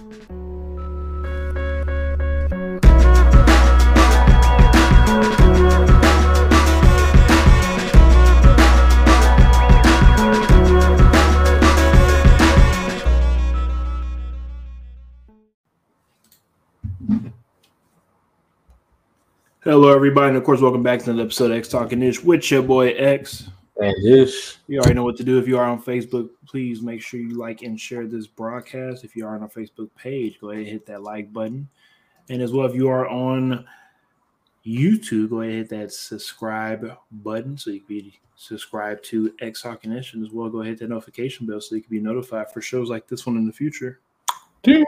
Hello, everybody, and of course, welcome back to another episode of X Talking Ish with your boy X. And Ish. You already know what to do. If you are on Facebook, please make sure you like and share this broadcast. If you are on our Facebook page, go ahead and hit that like button. And as well, if you are on YouTube, go ahead and hit that subscribe button so you can be subscribed to X Talking Ish. And as well, go ahead and hit that notification bell so you can be notified for shows like this one in the future. Ding.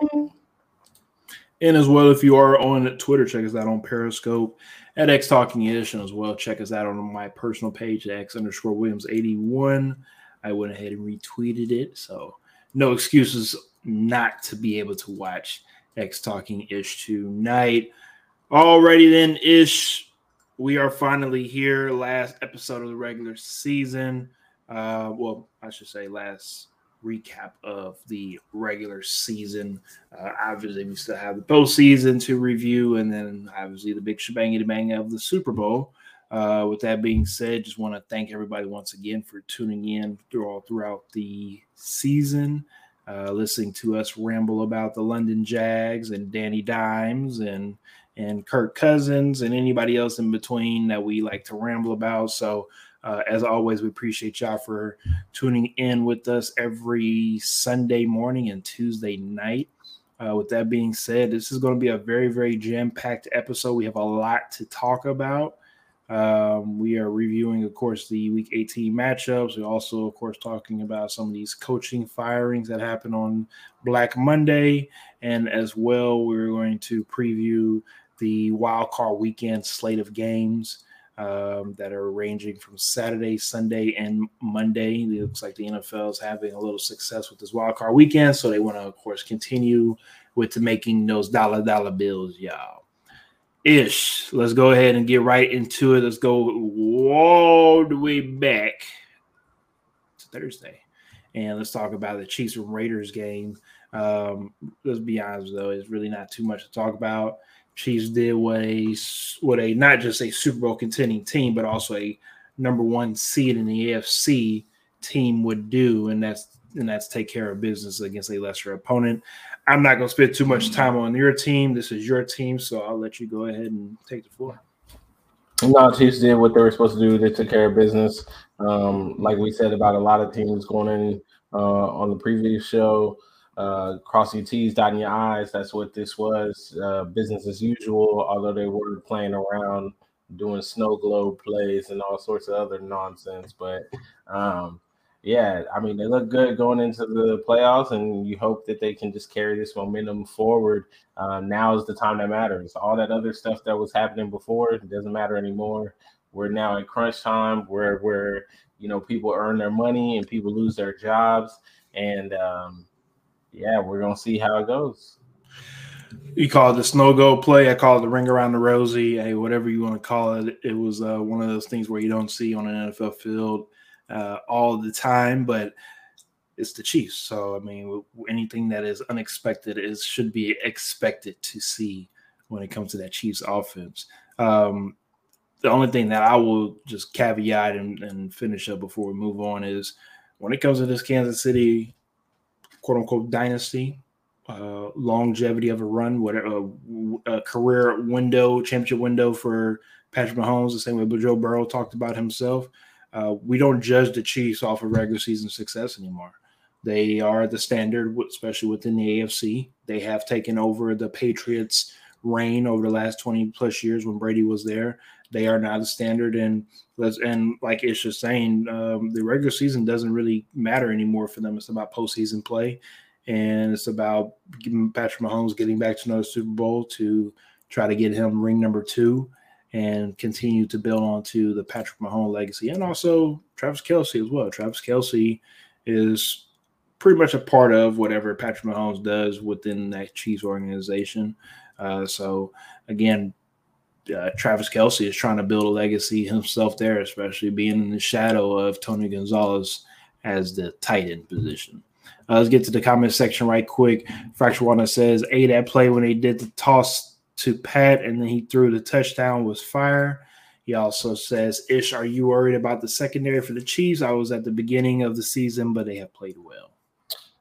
And as well, if you are on Twitter, check us out on Periscope at X Talking Edition as well, check us out on my personal page, X underscore Williams 81. I went ahead and retweeted it. So no excuses not to be able to watch X Talking Ish tonight. Alrighty then, Ish. We are finally here. Last episode of the regular season. Uh, well, I should say last recap of the regular season. Uh, obviously, we still have the postseason to review, and then obviously the big shebangity bang of the Super Bowl. Uh, with that being said, just want to thank everybody once again for tuning in through all throughout the season, uh, listening to us ramble about the London Jags and Danny Dimes and and Kirk Cousins and anybody else in between that we like to ramble about. So uh, as always, we appreciate y'all for tuning in with us every Sunday morning and Tuesday night. Uh, with that being said, this is going to be a very, very jam packed episode. We have a lot to talk about. Um, we are reviewing, of course, the week 18 matchups. We're also, of course, talking about some of these coaching firings that happened on Black Monday. And as well, we're going to preview the wild card weekend slate of games um, that are ranging from Saturday, Sunday, and Monday. It looks like the NFL is having a little success with this wild card weekend, so they want to, of course, continue with making those dollar dollar bills, y'all. Ish, let's go ahead and get right into it. Let's go all the way back to Thursday, and let's talk about the Chiefs and Raiders game. Um, let's be honest, though, it's really not too much to talk about. Chiefs did what a a not just a Super Bowl contending team, but also a number one seed in the AFC team would do, and that's and that's take care of business against a lesser opponent. I'm not going to spend too much time on your team. This is your team, so I'll let you go ahead and take the floor. No, Chiefs did what they were supposed to do. They took care of business. Um, like we said about a lot of teams going in uh, on the previous show uh, cross your T's, dotting your I's. That's what this was. Uh, business as usual, although they were playing around, doing snow globe plays and all sorts of other nonsense. But um, yeah, I mean, they look good going into the playoffs, and you hope that they can just carry this momentum forward. Uh, now is the time that matters. All that other stuff that was happening before doesn't matter anymore. We're now in crunch time where where you know people earn their money and people lose their jobs, and um, yeah, we're gonna see how it goes. You call it the snow go play. I call it the ring around the rosy. Hey, whatever you want to call it. It was uh, one of those things where you don't see on an NFL field uh, all the time, but it's the Chiefs. So I mean, anything that is unexpected is should be expected to see when it comes to that Chiefs offense. Um, the only thing that I will just caveat and, and finish up before we move on is when it comes to this Kansas City quote unquote dynasty, uh, longevity of a run, whatever a career window, championship window for Patrick Mahomes, the same way Joe Burrow talked about himself. Uh, we don't judge the Chiefs off of regular season success anymore. They are the standard, especially within the AFC. They have taken over the Patriots' reign over the last 20 plus years when Brady was there. They are now the standard, and and like it's just saying, um, the regular season doesn't really matter anymore for them. It's about postseason play, and it's about Patrick Mahomes getting back to another Super Bowl to try to get him ring number two and continue to build onto the Patrick Mahomes legacy, and also Travis Kelce as well. Travis Kelce is pretty much a part of whatever Patrick Mahomes does within that Chiefs organization. Uh, so again, uh, Travis Kelce is trying to build a legacy himself there, especially being in the shadow of Tony Gonzalez as the tight end position. Uh, let's get to the comment section right quick. Fracture One says, A, that play when he did the toss to Pat and then he threw the touchdown was fire. He also says, Ish, are you worried about the secondary for the Chiefs? I was at the beginning of the season, but they have played well.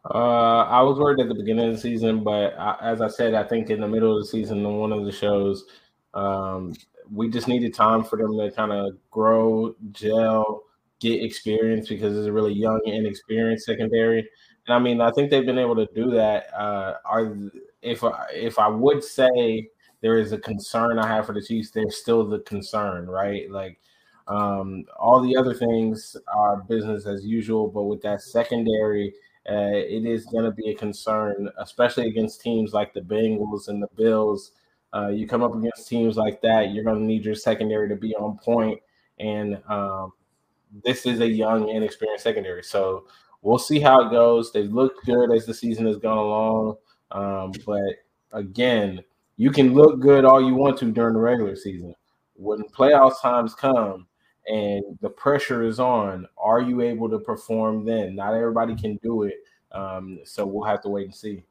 Uh, I was worried at the beginning of the season, but I, as I said, I think in the middle of the season, one of the shows, um, we just needed time for them to kind of grow, gel, get experience because it's a really young, and inexperienced secondary. And I mean, I think they've been able to do that. Uh, are if if I would say there is a concern I have for the Chiefs, there's still the concern, right? Like um, all the other things are business as usual, but with that secondary, uh, it is going to be a concern, especially against teams like the Bengals and the Bills. Uh, you come up against teams like that, you're going to need your secondary to be on point, and um, this is a young, inexperienced secondary. So we'll see how it goes. They've looked good as the season has gone along, um, but again, you can look good all you want to during the regular season. When playoff times come and the pressure is on, are you able to perform then? Not everybody can do it. Um, so we'll have to wait and see.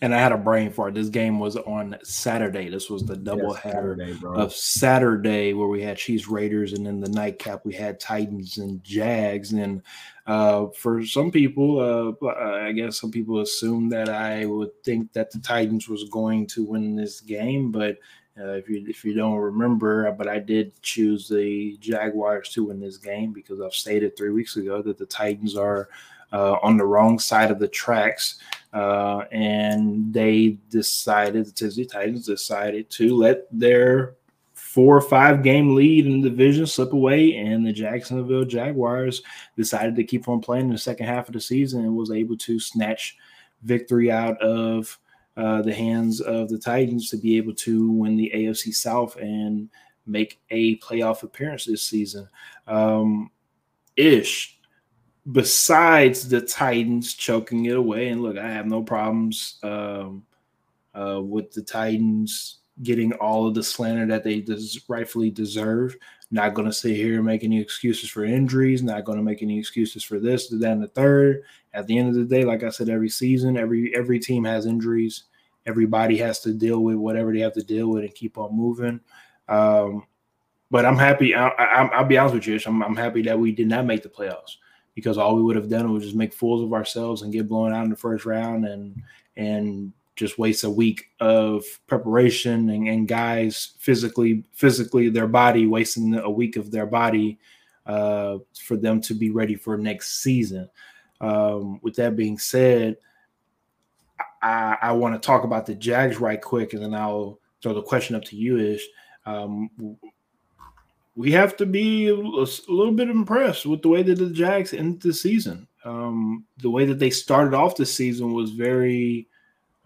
And I had a brain fart. This game was on Saturday. This was the double Saturday, of Saturday where we had Chiefs Raiders, and then the nightcap we had Titans and Jags. And uh, for some people, uh, I guess some people assume that I would think that the Titans was going to win this game, but uh, if you if you don't remember, but I did choose the Jaguars to win this game because I've stated three weeks ago that the Titans are uh, on the wrong side of the tracks, uh, and they decided the Tennessee Titans decided to let their four or five game lead in the division slip away, and the Jacksonville Jaguars decided to keep on playing in the second half of the season and was able to snatch victory out of uh, the hands of the Titans to be able to win the AFC South and make a playoff appearance this season. Um, ish. Besides the Titans choking it away, and look, I have no problems um, uh, with the Titans getting all of the slander that they des- rightfully deserve. Not going to sit here and make any excuses for injuries. Not going to make any excuses for this, that, and the third. At the end of the day, like I said, every season, every every team has injuries. Everybody has to deal with whatever they have to deal with and keep on moving. Um, but I'm happy. I, will be honest with you. I'm, I'm happy that we did not make the playoffs because all we would have done was just make fools of ourselves and get blown out in the first round and and just waste a week of preparation and, and guys physically physically their body wasting a week of their body uh, for them to be ready for next season. Um, with that being said, I, I want to talk about the Jags right quick, and then I'll throw the question up to you. Is um, we have to be a, little bit impressed with the way that the Jags ended the season. Um, the way that they started off the season was very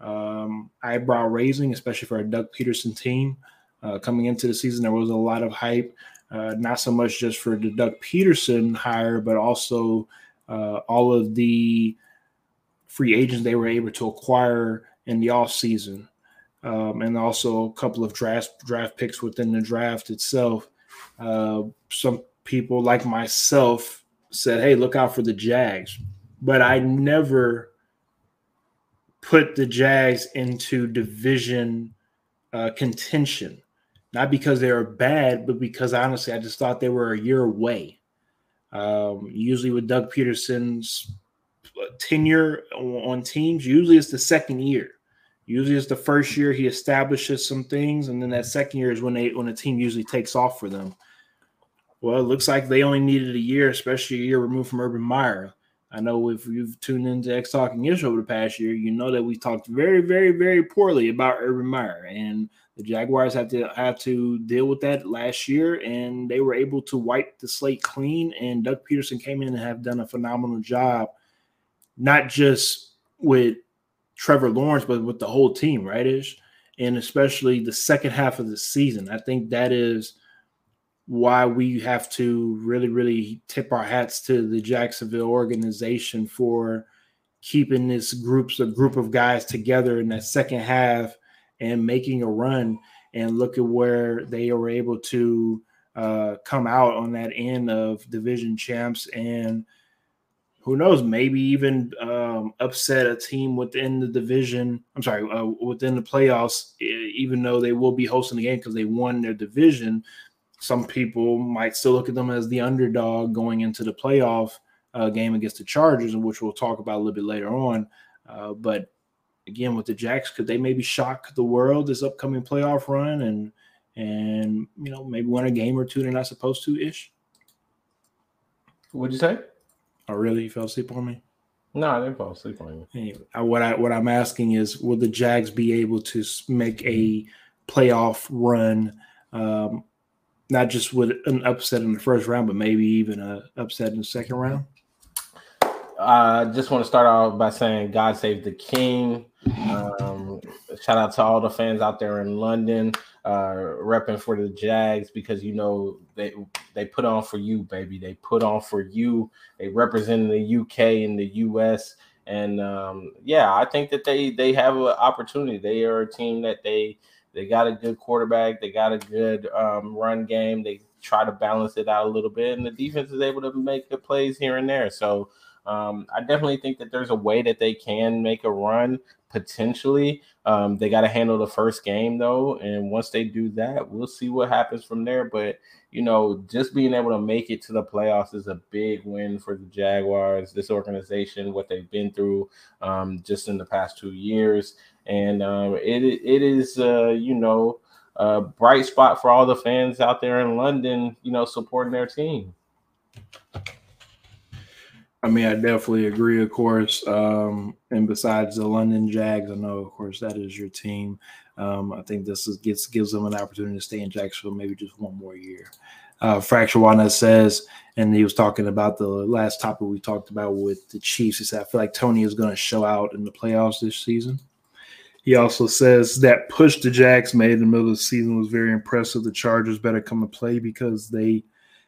um, eyebrow raising, especially for a Doug Pederson team. Uh, coming into the season, there was a lot of hype, uh, not so much just for the Doug Pederson hire, but also all of the free agents they were able to acquire in the off season, um, and also a couple of draft draft picks within the draft itself. Uh, some people like myself said, "Hey, look out for the Jags," but I never put the Jags into division uh, contention. Not because they were bad, but because honestly, I just thought they were a year away. Um, usually, with Doug Pederson's tenure on teams, usually it's the second year. Usually it's the first year he establishes some things, and then that second year is when they when a team usually takes off for them. Well, it looks like they only needed a year, especially a year removed from Urban Meyer. I know if you've tuned into X Talking Ish over the past year, you know that we talked very, very, very poorly about Urban Meyer, and the Jaguars had to have to deal with that last year, and they were able to wipe the slate clean. And Doug Pederson came in and have done a phenomenal job not just with Trevor Lawrence, but with the whole team, right? Ish, and especially the second half of the season. I think that is why we have to really, really tip our hats to the Jacksonville organization for keeping this groups a group of guys together in that second half and making a run and look at where they were able to uh, come out on that end of division champs and who knows? Maybe even um, upset a team within the division. I'm sorry, uh, within the playoffs, even though they will be hosting the game because they won their division. Some people might still look at them as the underdog going into the playoff uh, game against the Chargers, which we'll talk about a little bit later on. Uh, but again, with the Jags, could they maybe shock the world this upcoming playoff run and and you know maybe win a game or two they're not supposed to ish? What'd you say? Oh, really? You fell asleep on me? No, I didn't fall asleep on you. Anyway, what I what I'm asking is, will the Jags be able to make a playoff run, um, not just with an upset in the first round, but maybe even a upset in the second round? I just want to start off by saying God save the King. Um, shout out to all the fans out there in London, uh, repping for the Jags because you know they they put on for you, baby. They put on for you. They represent the UK and the US, and um, yeah, I think that they they have an opportunity. They are a team that they they got a good quarterback. They got a good um, run game. They try to balance it out a little bit, and the defense is able to make good plays here and there. So um, I definitely think that there's a way that they can make a run potentially. Um, they got to handle the first game though, and once they do that, we'll see what happens from there. But you know, just being able to make it to the playoffs is a big win for the Jaguars. This organization, what they've been through um, just in the past two years, and um, it it is uh, you know a bright spot for all the fans out there in London, you know, supporting their team. I mean, I definitely agree, of course. Um, and besides the London Jags, I know, of course, that is your team. Um, I think this is, gets gives them an opportunity to stay in Jacksonville maybe just one more year. Uh, Fracture says, and he was talking about the last topic we talked about with the Chiefs. He said, I feel like Tony is going to show out in the playoffs this season. He also says that push the Jags made in the middle of the season was very impressive. The Chargers better come to play because they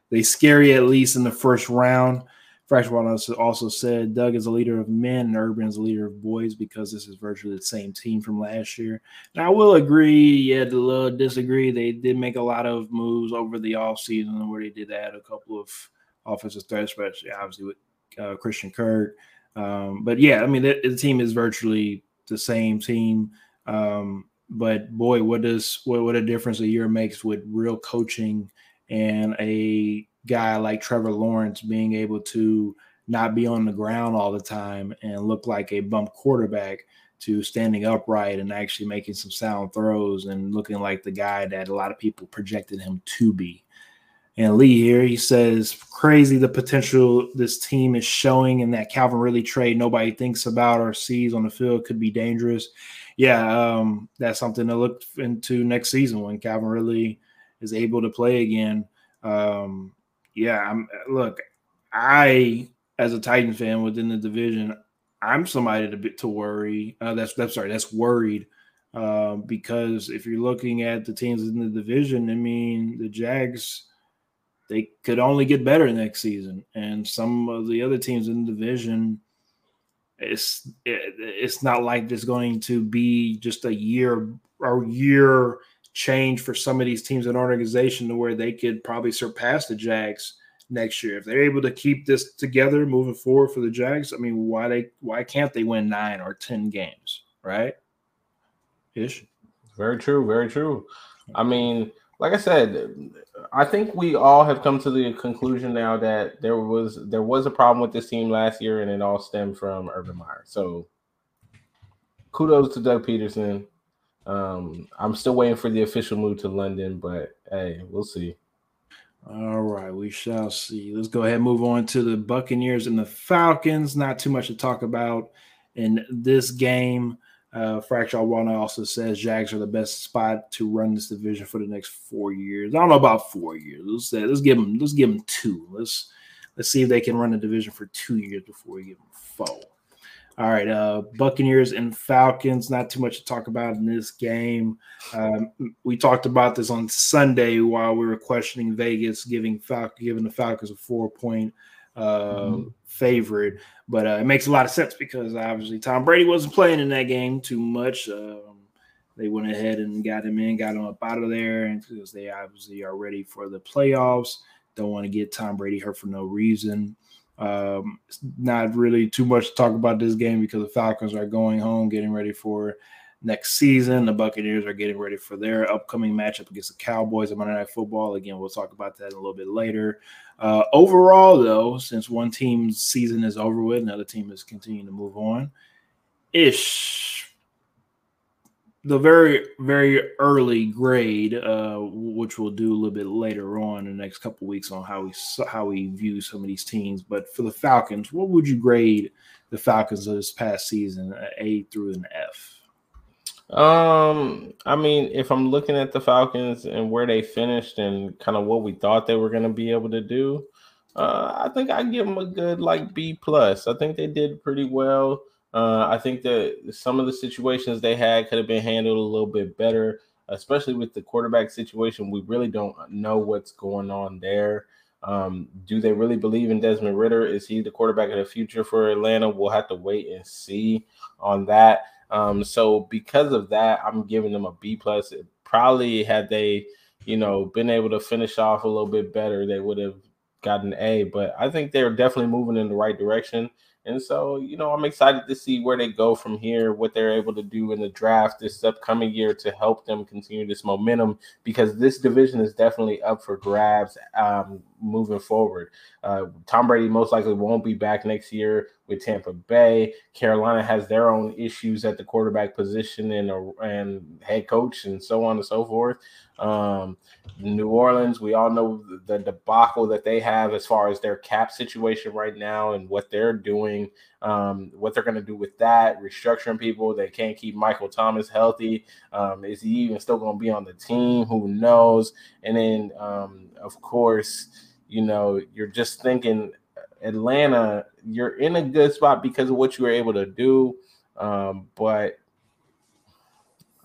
they scary at least in the first round. Fractional also said Doug is a leader of men and Urban is a leader of boys because this is virtually the same team from last year. Now, I will agree, yeah, to little disagree. They did make a lot of moves over the offseason where they did add a couple of offensive threats, especially obviously with uh, Christian Kirk. Um, but yeah, I mean, the, the, team is virtually the same team. Um, but boy, what does what, what a difference a year makes with real coaching and a guy like Trevor Lawrence being able to not be on the ground all the time and look like a bump quarterback to standing upright and actually making some sound throws and looking like the guy that a lot of people projected him to be. And Lee here, he says, crazy the potential this team is showing and that Calvin Ridley trade nobody thinks about or sees on the field could be dangerous. Yeah, um, that's something to look into next season when Calvin Ridley is able to play again. Um, yeah, I'm look, I as a Titan fan within the division, I'm somebody to bit to worry. Uh, that's that's sorry, that's worried uh, because if you're looking at the teams in the division, I mean the Jags, they could only get better next season, and some of the other teams in the division, it's it, it's not like it's going to be just a year or year change for some of these teams in organization to where they could probably surpass the Jags next year. If they're able to keep this together moving forward for the Jags, I mean, why they why can't they win nine or ten games, right? Ish. Very true. Very true. I mean, like I said, I think we all have come to the conclusion now that there was there was a problem with this team last year, and it all stemmed from Urban Meyer. So, kudos to Doug Pederson. Um, I'm still waiting for the official move to London, but hey, we'll see. All right, we shall see. Let's go ahead and move on to the Buccaneers and the Falcons. Not too much to talk about in this game. Uh, Fracture Walnut also says Jags are the best spot to run this division for the next four years. I don't know about four years. Let's say let's give them let's give them two. Let's let's see if they can run the division for two years before we give them four. All right, uh, Buccaneers and Falcons. Not too much to talk about in this game. Um, we talked about this on Sunday while we were questioning Vegas giving Fal- giving the Falcons a four point uh, mm-hmm. favorite, but uh, it makes a lot of sense because obviously Tom Brady wasn't playing in that game too much. Um, they went ahead and got him in, got him up out of there, and because they obviously are ready for the playoffs, don't want to get Tom Brady hurt for no reason. Um, not really too much to talk about this game because the Falcons are going home, getting ready for next season. The Buccaneers are getting ready for their upcoming matchup against the Cowboys on Monday Night Football. Again, we'll talk about that a little bit later. Uh, overall, though, since one team's season is over with, another team is continuing to move on. Ish the very very early grade, uh, which we'll do a little bit later on in the next couple weeks on how we how we view some of these teams. But for the Falcons, what would you grade the Falcons of this past season, A through an F? Um, I mean, if I'm looking at the Falcons and where they finished and kind of what we thought they were going to be able to do, uh, I think I give them a good like B plus. I think they did pretty well. Uh, I think that some of the situations they had could have been handled a little bit better, especially with the quarterback situation. We really don't know what's going on there. Um, do they really believe in Desmond Ridder? Is he the quarterback of the future for Atlanta? We'll have to wait and see on that. Um, so because of that, I'm giving them a B plus. Probably had they, you know, been able to finish off a little bit better, they would have gotten an A. But I think they're definitely moving in the right direction. And so, you know, I'm excited to see where they go from here, what they're able to do in the draft this upcoming year to help them continue this momentum because this division is definitely up for grabs um, moving forward. Uh, Tom Brady most likely won't be back next year with Tampa Bay. Carolina has their own issues at the quarterback position and, and head coach and so on and so forth. Um, New Orleans, we all know the debacle that they have as far as their cap situation right now and what they're doing, um, what they're going to do with that, restructuring people. They can't keep Michael Thomas healthy. Um, is he even still going to be on the team? Who knows? And then, um, of course, you know, you're just thinking Atlanta, you're in a good spot because of what you were able to do. Um, but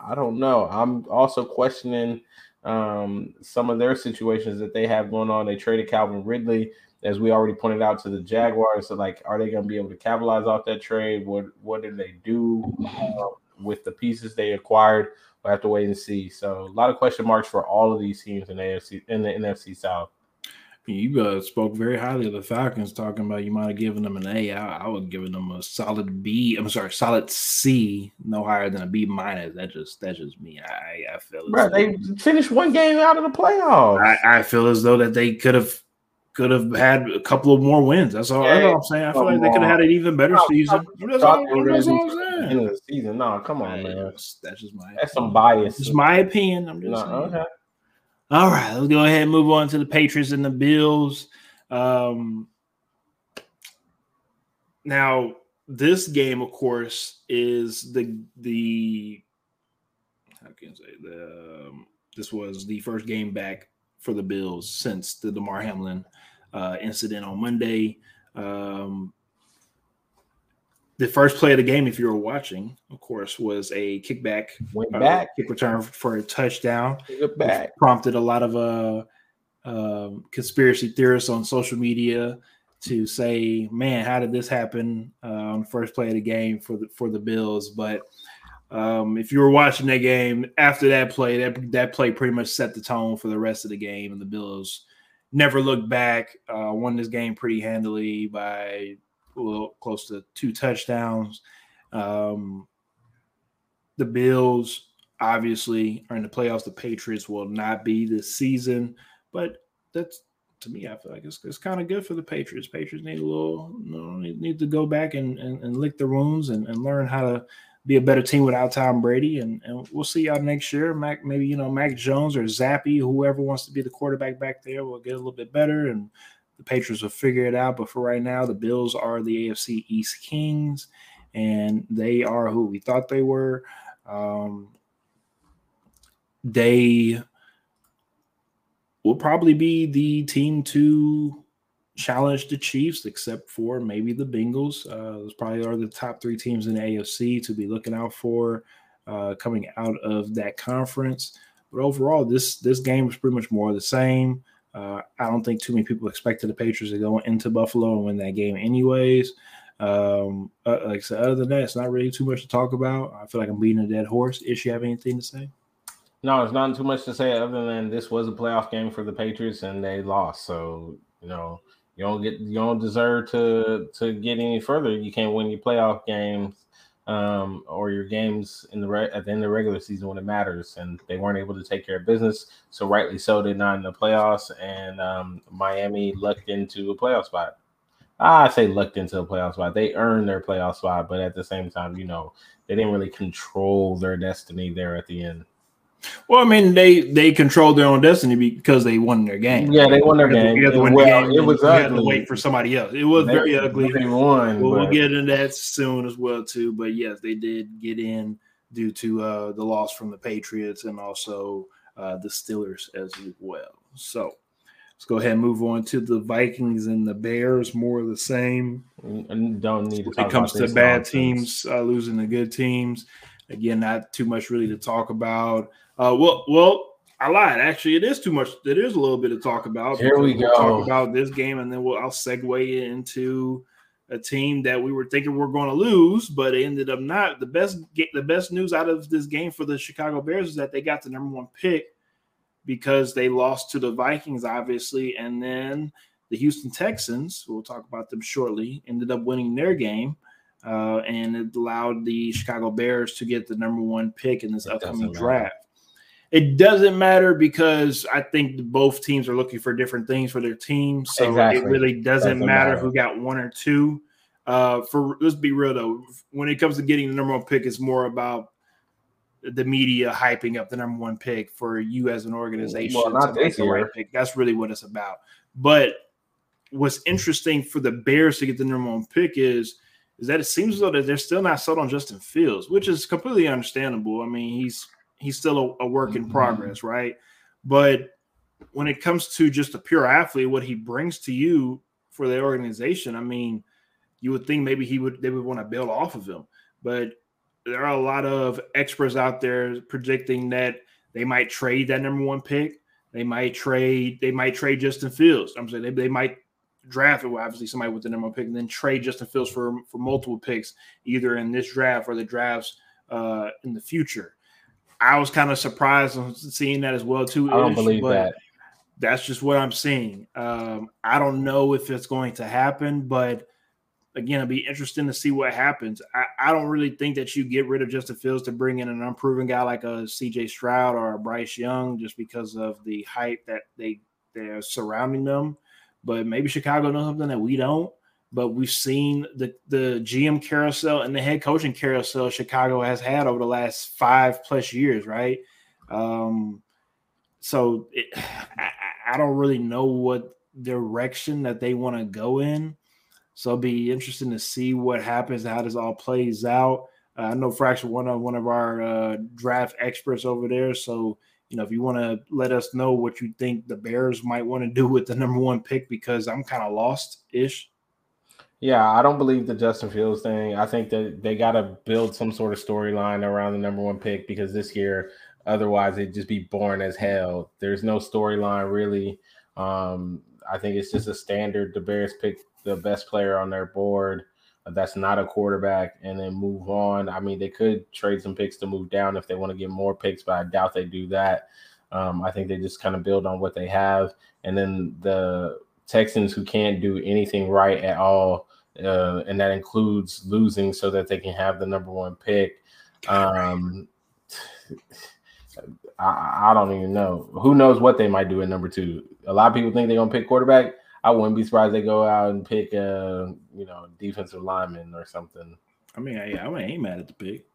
I don't know. I'm also questioning um, some of their situations that they have going on. They traded Calvin Ridley, as we already pointed out, to the Jaguars. So, like, are they going to be able to capitalize off that trade? What What did they do uh, with the pieces they acquired? We'll have to wait and see. So, a lot of question marks for all of these teams in the AFC in the NFC South. You uh, spoke very highly of the Falcons, talking about you might have given them an A. I, I would give them a solid B. I'm sorry, solid C, no higher than a B minus. That just that's just me. I I feel Bro, they finished one game out of the playoffs. I, I feel as though that they could have could have had a couple of more wins. That's all, that's all I'm saying. I feel like they could have had an even better season. That's all, that's all I'm saying. End of the season. No, come on, man. That's, that's just my. That's some bias. It's my opinion. I'm just no, saying. Okay. All right, let's go ahead and move on to the Patriots and the Bills. Um, now, this game, of course, is the the how can I say the um, this was the first game back for the Bills since the Damar Hamlin uh, incident on Monday. Um, the first play of the game, if you were watching, of course, was a kickback, went uh, kick return for a touchdown. back. Prompted a lot of uh, um, conspiracy theorists on social media to say, "Man, how did this happen uh, on the first play of the game for the for the Bills?" But um, if you were watching that game after that play, that that play pretty much set the tone for the rest of the game, and the Bills never looked back. Uh, won this game pretty handily by well, close to two touchdowns. Um, the Bills obviously are in the playoffs. The Patriots will not be this season, but that's to me, I feel like it's, it's kind of good for the Patriots. Patriots need a little, you know, need, to go back and, and, and lick the wounds and, and learn how to be a better team without Tom Brady. And, and we'll see y'all next year. Mac, maybe, you know, Mac Jones or Zappe, whoever wants to be the quarterback back there will get a little bit better and the Patriots will figure it out. But for right now, the Bills are the AFC East Kings, and they are who we thought they were. Um, they will probably be the team to challenge the Chiefs, except for maybe the Bengals. Uh, those probably are the top three teams in the AFC to be looking out for uh, coming out of that conference. But overall, this this game was pretty much more the same. Uh, I don't think too many people expected the Patriots to go into Buffalo and win that game, anyways. Um, uh, like I said, other than that, it's not really too much to talk about. I feel like I'm beating a dead horse. Ish, you have anything to say? No, it's not too much to say other than this was a playoff game for the Patriots and they lost. So, you know, You don't get you don't deserve to to get any further. You can't win your playoff games um, or your games in the re- at the end of the regular season when it matters, and they weren't able to take care of business. So rightly so, they're not in the playoffs, and um, Miami lucked into a playoff spot. I say lucked into a playoff spot. They earned their playoff spot, but at the same time, you know, they didn't really control their destiny there at the end. Well, I mean, they they controlled their own destiny because they won their game. Yeah, they won their game. You well, game it was you ugly. had to wait for somebody else. It was They- very ugly. They won. Well, we'll get into that soon as well too. But yes, they did get in due to uh, the loss from the Patriots and also uh, the Steelers as well. So let's go ahead and move on to the Vikings and the Bears. More of the same. and don't need to When it comes to bad nonsense. teams uh, losing the good teams. Again, not too much really to talk about. Uh, well, well, I lied. Actually, it is too much. It is a little bit to talk about. Here we we'll go. Talk about this game, and then we'll I'll segue into a team that we were thinking we are going to lose, but it ended up not. The best the best news out of this game for the Chicago Bears is that they got the number one pick because they lost to the Vikings, obviously, and then the Houston Texans. We'll talk about them shortly. Ended up winning their game. Uh, and it allowed the Chicago Bears to get the number one pick in this It upcoming draft. It doesn't matter because I think both teams are looking for different things for their team. So Exactly. it really doesn't, Doesn't matter, matter. who got one or two. Uh, for let's be real though, when it comes to getting the number one pick, it's more about the media hyping up the number one pick for you as an organization. Well, not this the right year. pick. That's really what it's about. But what's interesting for the Bears to get the number one pick is is that it seems as though that they're still not sold on Justin Fields, which is completely understandable. I mean, he's he's still a, a work in Mhm. progress, right? But when it comes to just a pure athlete, what he brings to you for the organization, I mean, you would think maybe he would they would want to build off of him. But there are a lot of experts out there predicting that they might trade that number one pick. They might trade. They might trade Justin Fields. I'm saying they, they might draft well, obviously somebody with the number one pick, and then trade Justin Fields for for multiple picks, either in this draft or the drafts uh, in the future. I was kind of surprised on seeing that as well too. I don't Ish, believe that. That's just what I'm seeing. Um, I don't know if it's going to happen, but again, it'll be interesting to see what happens. I, I don't really think that you get rid of Justin Fields to bring in an unproven guy like a CJ Stroud or a Bryce Young just because of the hype that they they're surrounding them. But maybe Chicago knows something that we don't. But we've seen the the GM carousel and the head coaching carousel Chicago has had over the last five plus years, right? Um, so it, I, I don't really know what direction that they want to go in. So it'll be interesting to see what happens, how this all plays out. Uh, I know Fraction one of one of our uh, draft experts over there. So you know, if you want to let us know what you think the Bears might want to do with the number one pick, because I'm kind of lost ish. Yeah, I don't believe the Justin Fields thing. I think that they got to build some sort of storyline around the number one pick because this year, otherwise, it'd just be boring as hell. There's no storyline really. Um, I think it's just a standard. The Bears pick the best player on their board. That's not a quarterback, and then move on. I mean, they could trade some picks to move down if they want to get more picks, but I doubt they do that. Um, I think they just kind of build on what they have, and then the Texans who can't do anything right at all, uh, and that includes losing so that they can have the number one pick. Um, I, I don't even know. Who knows what they might do at number two? A lot of people think they're gonna pick quarterback. I wouldn't be surprised they go out and pick a you know defensive lineman or something. I mean, I, I ain't mad at the pick.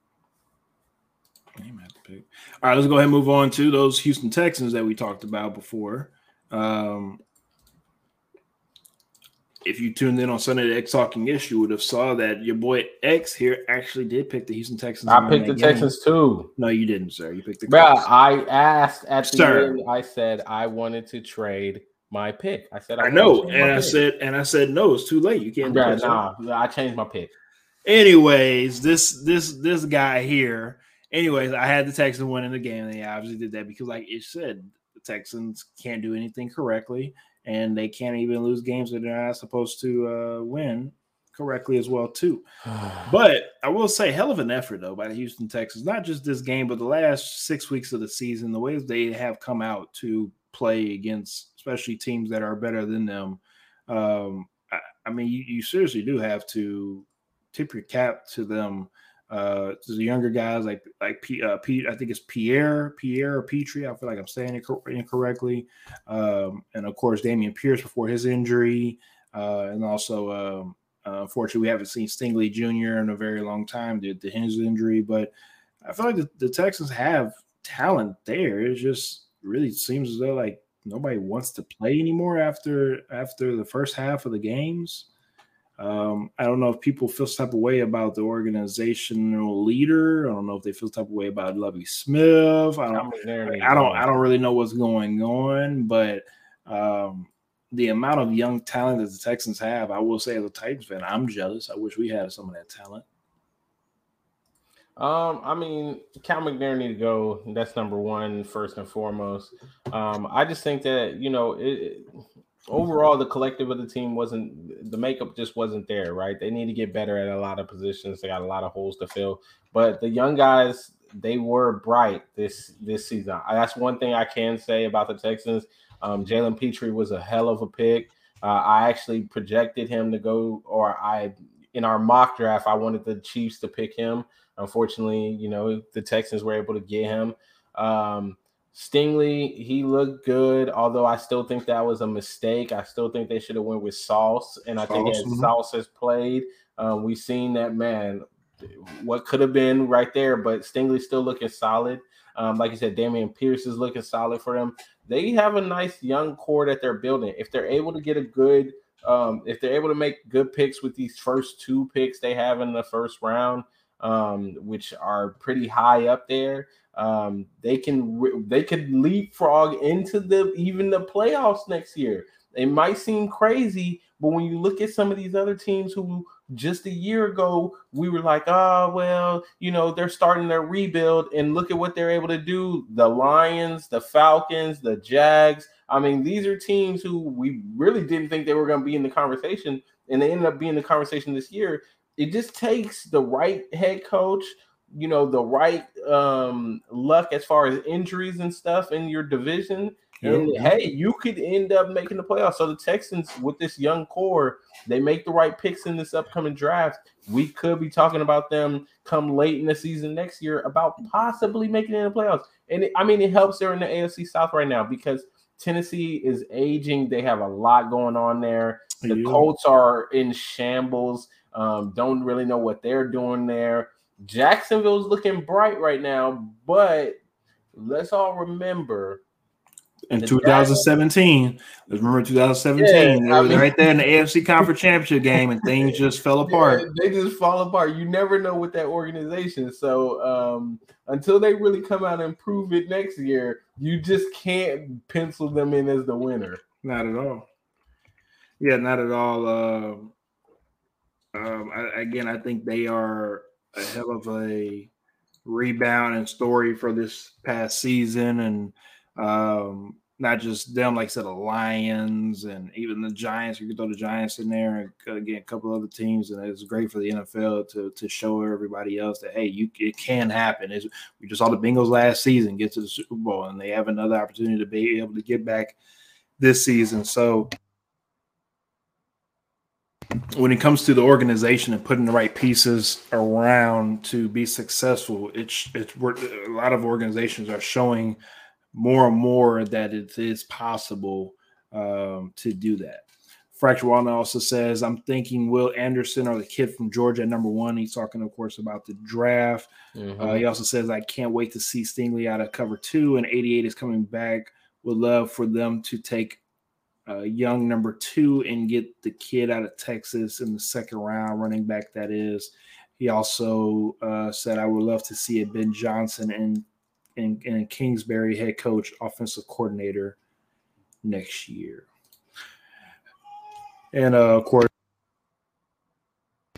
I ain't mad at the pick. All right, let's go ahead and move on to those Houston Texans that we talked about before. Um, if you tuned in on Sunday to X Talking Ish, you would have saw that your boy X here actually did pick the Houston Texans. I picked the game. Texans too. No, you didn't, sir. You picked the Colts. I asked at the Sir. end. I said I wanted to trade my pick. I said I wanted know, and I pick. said, and I said, no, it's too late. You can't do Bruh, that. sir. nah, I changed my pick. Anyways, this this this guy here. Anyways, I had the Texans winning the game. And they obviously did that because, like it said, the Texans can't do anything correctly, and they can't even lose games that they're not supposed to uh, win correctly as well too. But I will say, hell of an effort though by the Houston Texans. Not just this game, but the last six weeks of the season, the ways they have come out to play against, especially teams that are better than them. um, I, I, mean, you, you, seriously do have to tip your cap to them. Uh, the younger guys like like P, uh, Pete, I think it's Pierre, Pierre or Petrie. I feel like I'm saying it incorrectly. Um, and of course, Dameon Pierce before his injury, uh, and also um, uh, unfortunately, we haven't seen Stingley Jr. in a very long time due to his injury. But I feel like the, the Texans have talent there. It just really seems as though like nobody wants to play anymore after after the first half of the games. Um, I don't know if people feel some type of way about the organizational leader. I don't know if they feel some type of way about Lovie Smith. I don't. I don't. I don't really know what's going on, but um, the amount of young talent that the Texans have, I will say as a Titans fan, I'm jealous. I wish we had some of that talent. Um, I mean, Cal McNair need to go. That's number one, first and foremost. Um, I just think that you know, it, overall, the collective of the team wasn't the makeup just wasn't there. Right? They need to get better at a lot of positions. They got a lot of holes to fill. But the young guys, they were bright this this season. That's one thing I can say about the Texans. Um, Jalen Pitre was a hell of a pick. Uh, I actually projected him to go, or I in our mock draft, I wanted the Chiefs to pick him. Unfortunately, you know, the Texans were able to get him. Um, Stingley, he looked good, although I still think that was a mistake. I still think they should have went with Sauce, and I think as mm-hmm. Sauce has played, um, we've seen that man what could have been right there, but Stingley's still looking solid. Um, like you said, Dameon Pierce is looking solid for them. They have a nice young core that they're building. If they're able to get a good, um, if they're able to make good picks with these first two picks they have in the first round, um, which are pretty high up there. Um, they can they could leapfrog into the even the playoffs next year. It might seem crazy, but when you look at some of these other teams who just a year ago we were like, oh well, you know they're starting their rebuild, and look at what they're able to do. The Lions, the Falcons, the Jags. I mean, these are teams who we really didn't think they were going to be in the conversation, and they ended up being the conversation this year it just takes the right head coach, you know, the right um, luck as far as injuries and stuff in your division. Yep. And hey, you could end up making the playoffs. So the Texans, with this young core, they make the right picks in this upcoming draft. We could be talking about them come late in the season next year about possibly making it in the playoffs. And it, I mean, it helps they're in the AFC South right now because Tennessee is aging. They have a lot going on there. The yeah. Colts are in shambles. Um, don't really know what they're doing there. Jacksonville's looking bright right now, but let's all remember in 2017. Let's remember 2017. Yeah, I mean, right there in the AFC Conference Championship game, and things just fell apart. Yeah, they just fall apart. You never know with that organization. So um, until they really come out and prove it next year, you just can't pencil them in as the winner. Not at all. Yeah, not at all. Uh, um, I, again, I think they are a hell of a rebound and story for this past season, and um, not just them, like I said, the Lions and even the Giants. You can throw the Giants in there, and again, a couple other teams, and it's great for the NFL to to show everybody else that hey, you it can happen. It's, we just saw the Bengals last season get to the Super Bowl, and they have another opportunity to be able to get back this season. So when it comes to the organization and putting the right pieces around to be successful, it's it's a lot of organizations are showing more and more that it is possible um, to do that. Fracture Walnut also says, I'm thinking Will Anderson or the kid from Georgia number one. He's talking, of course, about the draft. Mm-hmm. Uh, he also says, I can't wait to see Stingley out of cover two, and 88 is coming back. Would love for them to take uh, young number two and get the kid out of Texas in the second round, running back that is. He also uh, said, I would love to see a Ben Johnson and, and, and Kingsbury head coach, offensive coordinator next year. And uh, of course,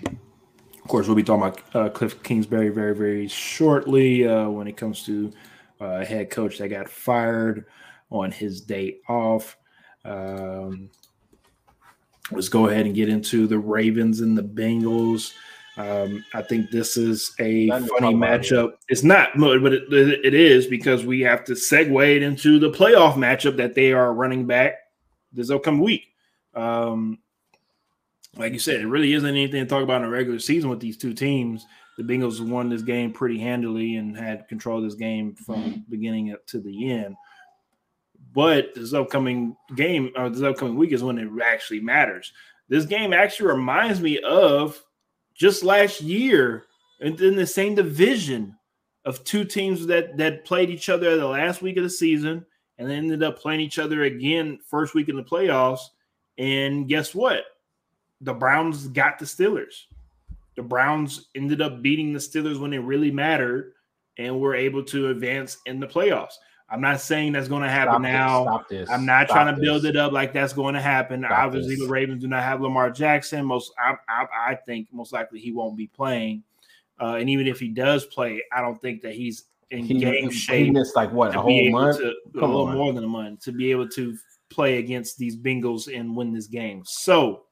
of course, we'll be talking about uh, Cliff Kingsbury very, very shortly uh, when it comes to uh, head coach that got fired on his day off. Um, let's go ahead and get into the Ravens and the Bengals. Um, I think this is a funny matchup. It's not, but it, it is because we have to segue it into the playoff matchup that they are running back this upcoming week. Um, like you said, it really isn't anything to talk about in a regular season with these two teams. The Bengals won this game pretty handily and had control of this game from beginning up to the end. But this upcoming game or this upcoming week is when it actually matters. This game actually reminds me of just last year in the same division of two teams that that played each other the last week of the season and they ended up playing each other again first week in the playoffs. And guess what? The Browns got the Steelers. The Browns ended up beating the Steelers when it really mattered and were able to advance in the playoffs. I'm not saying that's going to happen Stop now. This, I'm not Stop trying to this. build it up like that's going to happen. Stop Obviously, this. the Ravens do not have Lamar Jackson. Most, I, I, I think, most likely he won't be playing. Uh, and even if he does play, I don't think that he's in He, game he shape missed like what a whole month. to a little on. more than a month to be able to play against these Bengals and win this game. So,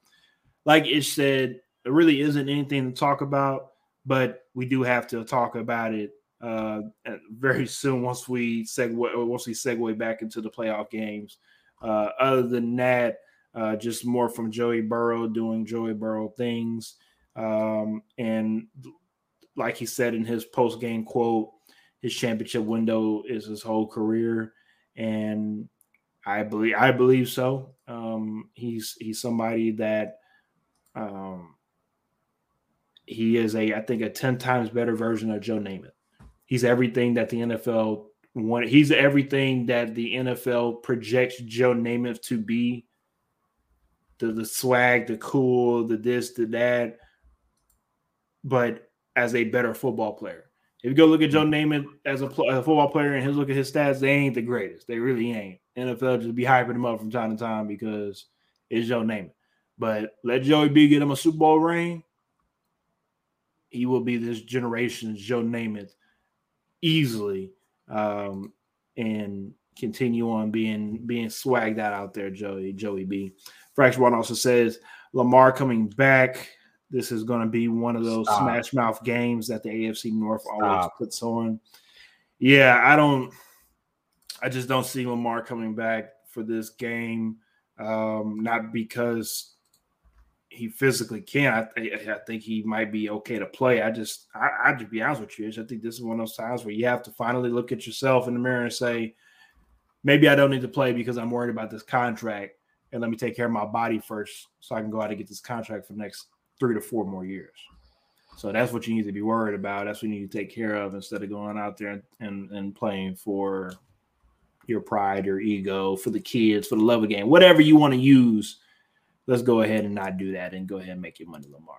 like Ish said, there really isn't anything to talk about, but we do have to talk about it uh, very soon once we segue once we segue back into the playoff games. Uh, other than that, uh, just more from Joey Burrow doing Joey Burrow things, um, and like he said in his post game quote, his championship window is his whole career, and I believe I believe so. Um, he's he's somebody that um, he is a I think a ten times better version of Joe Namath. He's everything that the NFL wanted. He's everything that the NFL projects Joe Namath to be. The the swag, the cool, the this, the that, but as a better football player. If you go look at Joe mm-hmm. Namath as a, pl- a football player and his look at his stats, they ain't the greatest. They really ain't. NFL just be hyping him up from time to time because it's Joe Namath. But let Joey B get him a Super Bowl ring. He will be this generation's Joe Namath easily, um, and continue on being being swagged out out there, Joey Joey B. Fracture One also says Lamar coming back. This is going to be one of those Stop. smash mouth games that the AFC North always puts on. Yeah, I don't. I just don't see Lamar coming back for this game. Um, not because he physically can. I, th- I think he might be okay to play. I just, I, I just be honest with you. I think this is one of those times where you have to finally look at yourself in the mirror and say, maybe I don't need to play because I'm worried about this contract, and let me take care of my body first, so I can go out and get this contract for the next three to four more years. So that's what you need to be worried about. That's what you need to take care of instead of going out there and, and, and playing for your pride, your ego, for the kids, for the love of the game, whatever you want to use. Let's go ahead and not do that and go ahead and make your money, Lamar.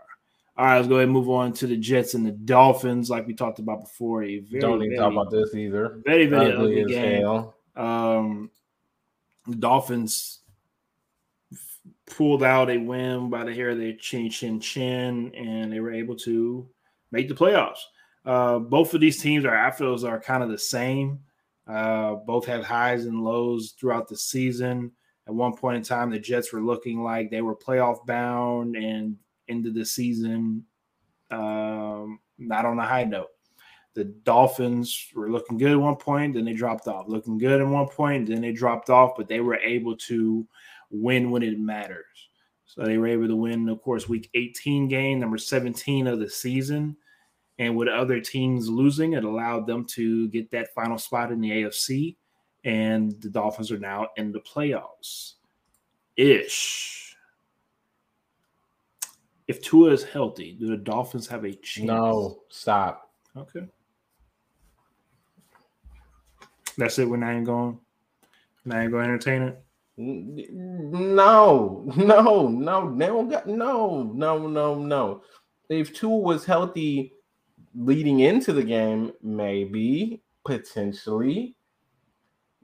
All right, let's go ahead and move on to the Jets and the Dolphins, like we talked about before. A very, Don't to talk about this either. very, very Ugly ugly game. hell. Um, the Dolphins pulled out a win by the hair of their chin, chin, chin, and they were able to make the playoffs. Uh, both of these teams are after those are kind of the same. Uh, both had highs and lows throughout the season. At one point in time, the Jets were looking like they were playoff bound and into the season um, not on a high note. The Dolphins were looking good at one point, then they dropped off. Looking good at one point, then they dropped off, but they were able to win when it matters. So they were able to win, of course, week 18 game, number 17 of the season. And with other teams losing, it allowed them to get that final spot in the AFC. And the Dolphins are now in the playoffs. Ish. If Tua is healthy, do the Dolphins have a chance? No, stop. Okay. That's it. We're not even going. Not even going to entertain it. No, no, no, they don't got no, no, no, no. If Tua was healthy leading into the game, maybe potentially.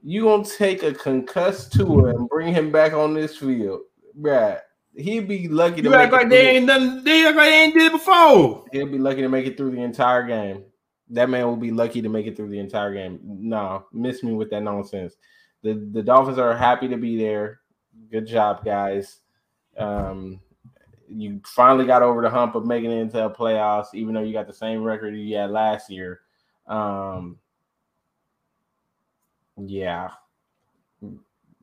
You gonna take a concussed Tua and bring him back on this field, Bruh, He'd be lucky to you make act it like they ain't done. They act like they ain't did it before. He'll be lucky to make it through the entire game. That man will be lucky to make it through the entire game. No, miss me with that nonsense. The the Dolphins are happy to be there. Good job, guys. Um, you finally got over the hump of making it into a playoffs, even though you got the same record you had last year. Um, yeah,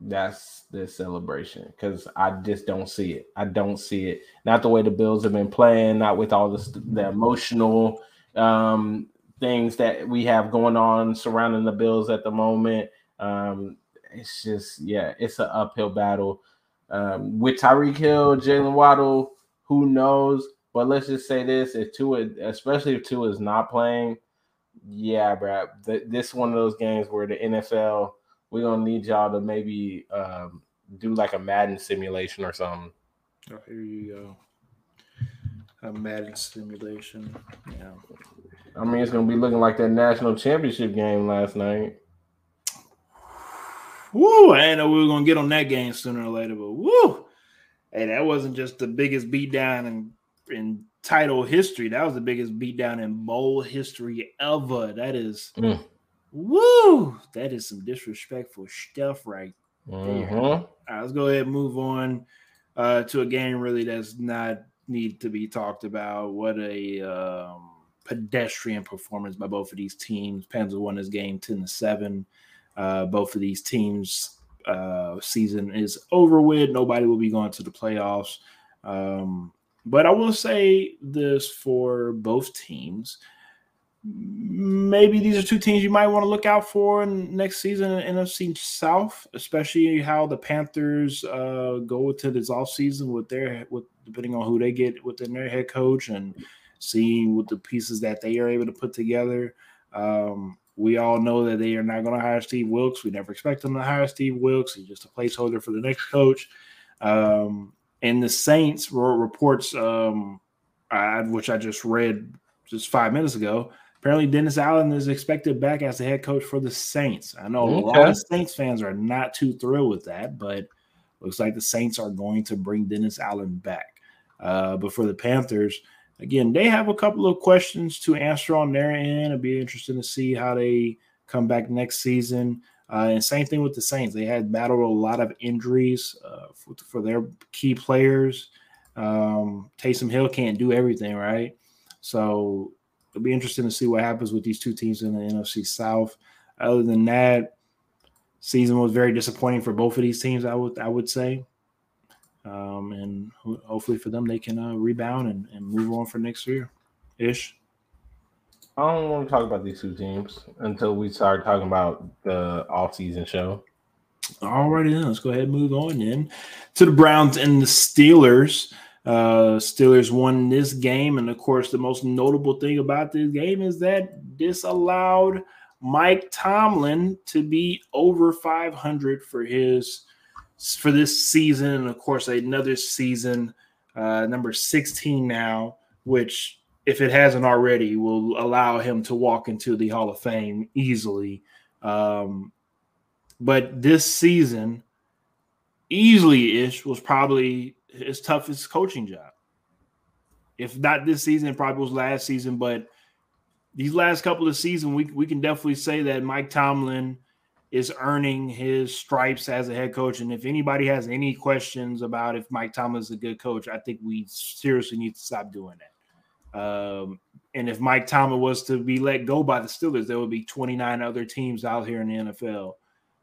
that's the celebration because I just don't see it. I don't see it. Not the way the Bills have been playing, not with all the, the emotional um, things that we have going on surrounding the Bills at the moment. Um, it's just, yeah, it's an uphill battle. Um, with Tyreek Hill, Jaylen Waddle, who knows? But let's just say this: if Tua, especially if Tua is not playing, yeah, bro, th- this one of those games where the NFL we're gonna need y'all to maybe um, do like a Madden simulation or something. Oh, here you go. A Madden simulation. Yeah. I mean, it's gonna be looking like that national championship game last night. Woo! I didn't know we were gonna get on that game sooner or later, but woo! Hey, that wasn't just the biggest beatdown in in title history. That was the biggest beatdown in bowl history ever. That is mm. Woo! That is some disrespectful stuff right there. Mm-hmm. All right, let's go ahead and move on uh, to a game really does not need to be talked about. What a um, pedestrian performance by both of these teams. Panthers won this game 10 to 7. Uh, both of these teams' uh, season is over with. Nobody will be going to the playoffs. Um, but I will say this for both teams maybe these are two teams you might want to look out for next season in the NFC South, especially how the Panthers uh, go to this offseason with their with depending on who they get within their head coach and seeing with the pieces that they are able to put together. Um, we all know that they are not going to hire Steve Wilks. We never expect them to hire Steve Wilks. He's just a placeholder for the next coach. Um, and the Saints reports, um, I, which I just read just five minutes ago, Apparently, Dennis Allen is expected back as the head coach for the Saints. I know okay. a lot of Saints fans are not too thrilled with that, but looks like the Saints are going to bring Dennis Allen back. Uh, but for the Panthers, again, they have a couple of questions to answer on their end. It'd be interesting to see how they come back next season. Uh, and same thing with the Saints. They had battled a lot of injuries uh, for, for, their key players. Um, Taysom Hill can't do everything, right? So it'll be interesting to see what happens with these two teams in the NFC South. Other than that, season was very disappointing for both of these teams. I would I would say, um, and hopefully for them they can uh, rebound and, and move on for next year, ish. I don't want to talk about these two teams until we start talking about the off-season show. Alrighty then, let's go ahead and move on then to the Browns and the Steelers. Uh, Steelers won this game, and of course, the most notable thing about this game is that this allowed Mike Tomlin to be over 500 for his for this season, and of course, another season, uh, number 16 now, which if it hasn't already, will allow him to walk into the Hall of Fame easily. Um, but this season, easily ish was probably his toughest coaching job. If not this season, probably was last season, but these last couple of seasons, we, we can definitely say that Mike Tomlin is earning his stripes as a head coach. And if anybody has any questions about if Mike Tomlin is a good coach, I think we seriously need to stop doing that. Um, and if Mike Tomlin was to be let go by the Steelers, there would be 29 other teams out here in the NFL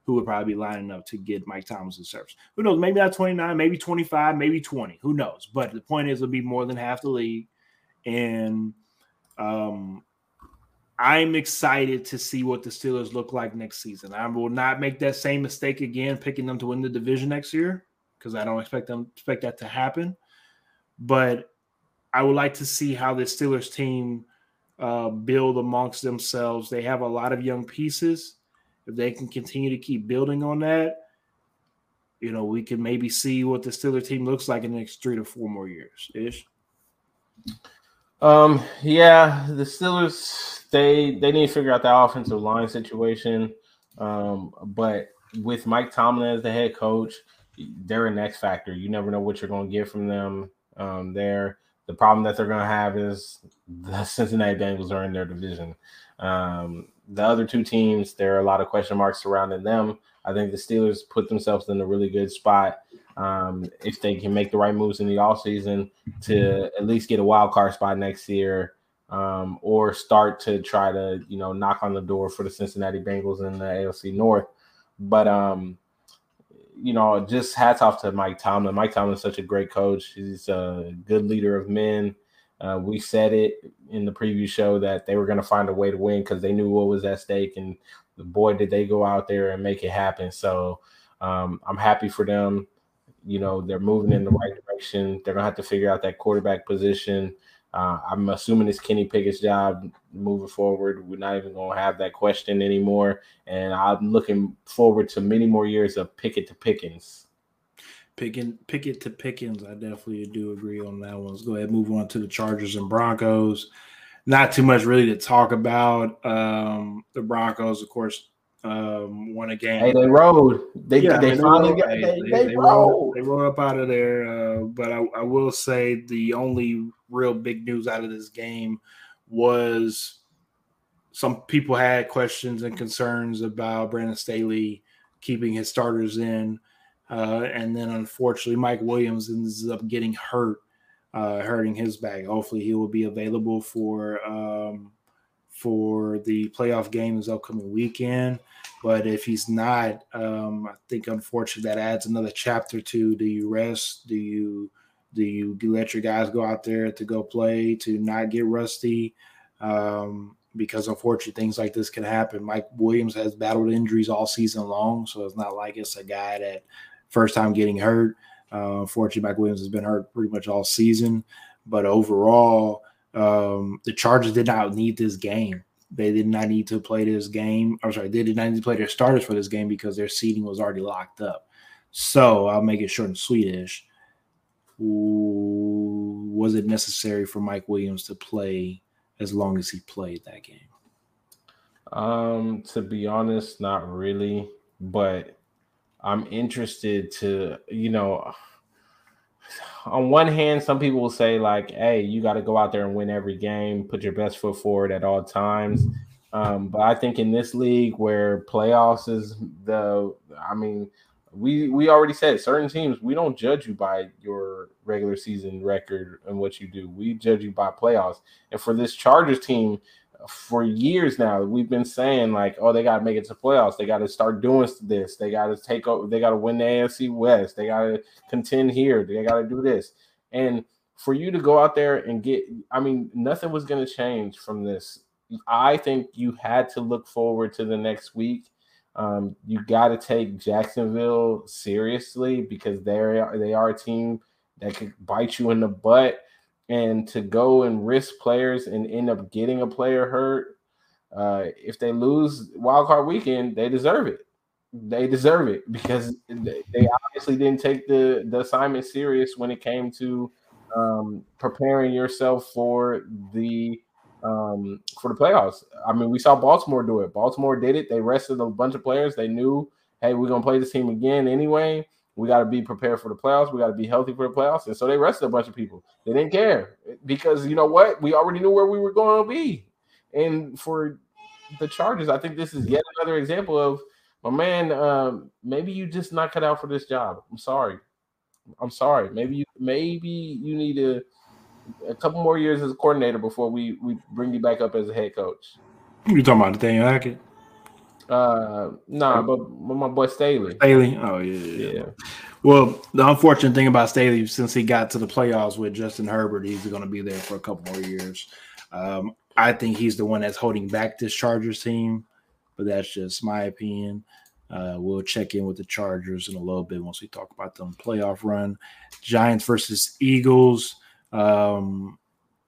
who would probably be lining up to get Mike Thomas's service. Who knows? Maybe not 29, maybe 25, maybe 20. Who knows? But the point is, it'll be more than half the league. And um, I'm excited to see what the Steelers look like next season. I will not make that same mistake again, picking them to win the division next year, because I don't expect them expect that to happen. But I would like to see how the Steelers team uh, build amongst themselves. They have a lot of young pieces if they can continue to keep building on that, you know, we can maybe see what the Steeler team looks like in the next three to four more years. Ish. Um, yeah, the Steelers they they need to figure out that offensive line situation. Um, but with Mike Tomlin as the head coach, they're an X factor. You never know what you're going to get from them. Um, there, the problem that they're going to have is the Cincinnati Bengals are in their division. Um, the other two teams, there are a lot of question marks surrounding them. I think the Steelers put themselves in a really good spot um, if they can make the right moves in the offseason to at least get a wild card spot next year um, or start to try to, you know, knock on the door for the Cincinnati Bengals in the AFC North. But um, you know, just hats off to Mike Tomlin. Mike Tomlin is such a great coach. He's a good leader of men. Uh, we said it in the preview show that they were going to find a way to win because they knew what was at stake, and boy, did they go out there and make it happen. So um, I'm happy for them. You know, they're moving in the right direction. They're gonna have to figure out that quarterback position. Uh, I'm assuming it's Kenny Pickett's job moving forward. We're not even going to have that question anymore. And I'm looking forward to many more years of Pickett to Pickens. Picking Pickett to Pickens, I definitely do agree on that one. Let's go ahead and move on to the Chargers and Broncos. Not too much really to talk about. Um, the Broncos, of course, um, won a game. Hey, they rode. They yeah, they I mean, finally got they, they, they, they rolled. They rolled up out of there. Uh, but I, I, will say the only real big news out of this game was some people had questions and concerns about Brandon Staley keeping his starters in. Uh, and then unfortunately, Mike Williams ends up getting hurt, uh, hurting his back. Hopefully, he will be available for um, for the playoff games upcoming weekend. But if he's not, um, I think unfortunately that adds another chapter to do you rest? Do you do you let your guys go out there to go play to not get rusty? Um, because unfortunately things like this can happen. Mike Williams has battled injuries all season long, so it's not like it's a guy that first time getting hurt. Uh, unfortunately, Mike Williams has been hurt pretty much all season. But overall, um, the Chargers did not need this game. They did not need to play this game. I'm sorry, they did not need to play their starters for this game because their seating was already locked up. So I'll make it short and sweetish. Was it necessary for Mike Williams to play as long as he played that game? Um, to be honest, not really. But I'm interested to, you know, on one hand, some people will say like, "Hey, you got to go out there and win every game, put your best foot forward at all times." Um, but I think in this league where playoffs is the, I mean, we we already said certain teams we don't judge you by your regular season record and what you do. We judge you by playoffs. And for this Chargers team, for years now we've been saying like, oh, they got to make it to playoffs. They got to start doing this. They got to take over. They got to win the AFC West. They got to contend here. They got to do this. And for you to go out there and get, I mean, nothing was going to change from this. I think you had to look forward to the next week. Um, you got to take Jacksonville seriously because they're they are a team that could bite you in the butt and to go and risk players and end up getting a player hurt, uh, if they lose wild card weekend, they deserve it. They deserve it because they obviously didn't take the the assignment serious when it came to um, preparing yourself for the um, for the playoffs. I mean, we saw Baltimore do it. Baltimore did it. They rested a bunch of players. They knew, hey, we're gonna play this team again anyway. We got to be prepared for the playoffs. We got to be healthy for the playoffs. And so they rested a bunch of people. They didn't care because you know what? We already knew where we were going to be. And for the Chargers, I think this is yet another example of my man. Um, maybe you just not cut out for this job. I'm sorry. I'm sorry. Maybe you maybe you need a a couple more years as a coordinator before we we bring you back up as a head coach. You talking about Nathaniel Hackett? Uh, nah, but, my boy Staley. Staley. Oh yeah, yeah, yeah. Well, the unfortunate thing about Staley, since he got to the playoffs with Justin Herbert, he's going to be there for a couple more years. Um, I think he's the one that's holding back this Chargers team, but that's just my opinion. Uh, we'll check in with the Chargers in a little bit once we talk about them playoff run. Giants versus Eagles. Um,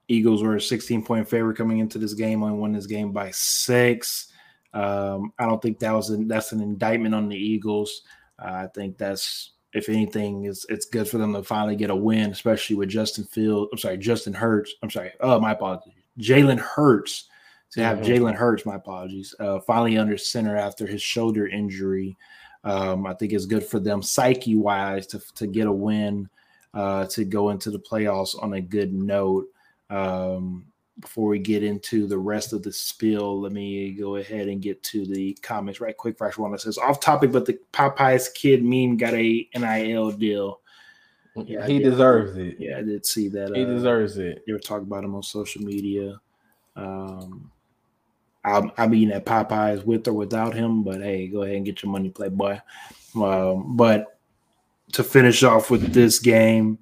Eagles were a 16 point favorite coming into this game. Only won this game by six. Um, I don't think that was an, that's an indictment on the Eagles. Uh, I think that's if anything, it's it's good for them to finally get a win, especially with Justin Field. I'm sorry, Justin Hurts. I'm sorry. Oh, my apologies. Jalen Hurts to have mm-hmm. Jalen Hurts. My apologies. Uh, finally under center after his shoulder injury. Um, I think it's good for them psyche wise to to get a win, uh, to go into the playoffs on a good note. Um, before we get into the rest of the spill, let me go ahead and get to the comments right quick. Fresh one that says off topic, but the Popeyes kid meme got a NIL deal. Yeah, he deserves it. Yeah, I did see that. He uh, deserves it. They were talking about him on social media. Um, I'll eating at Popeyes with or without him, but hey, go ahead and get your money, playboy. Um, but to finish off with this game,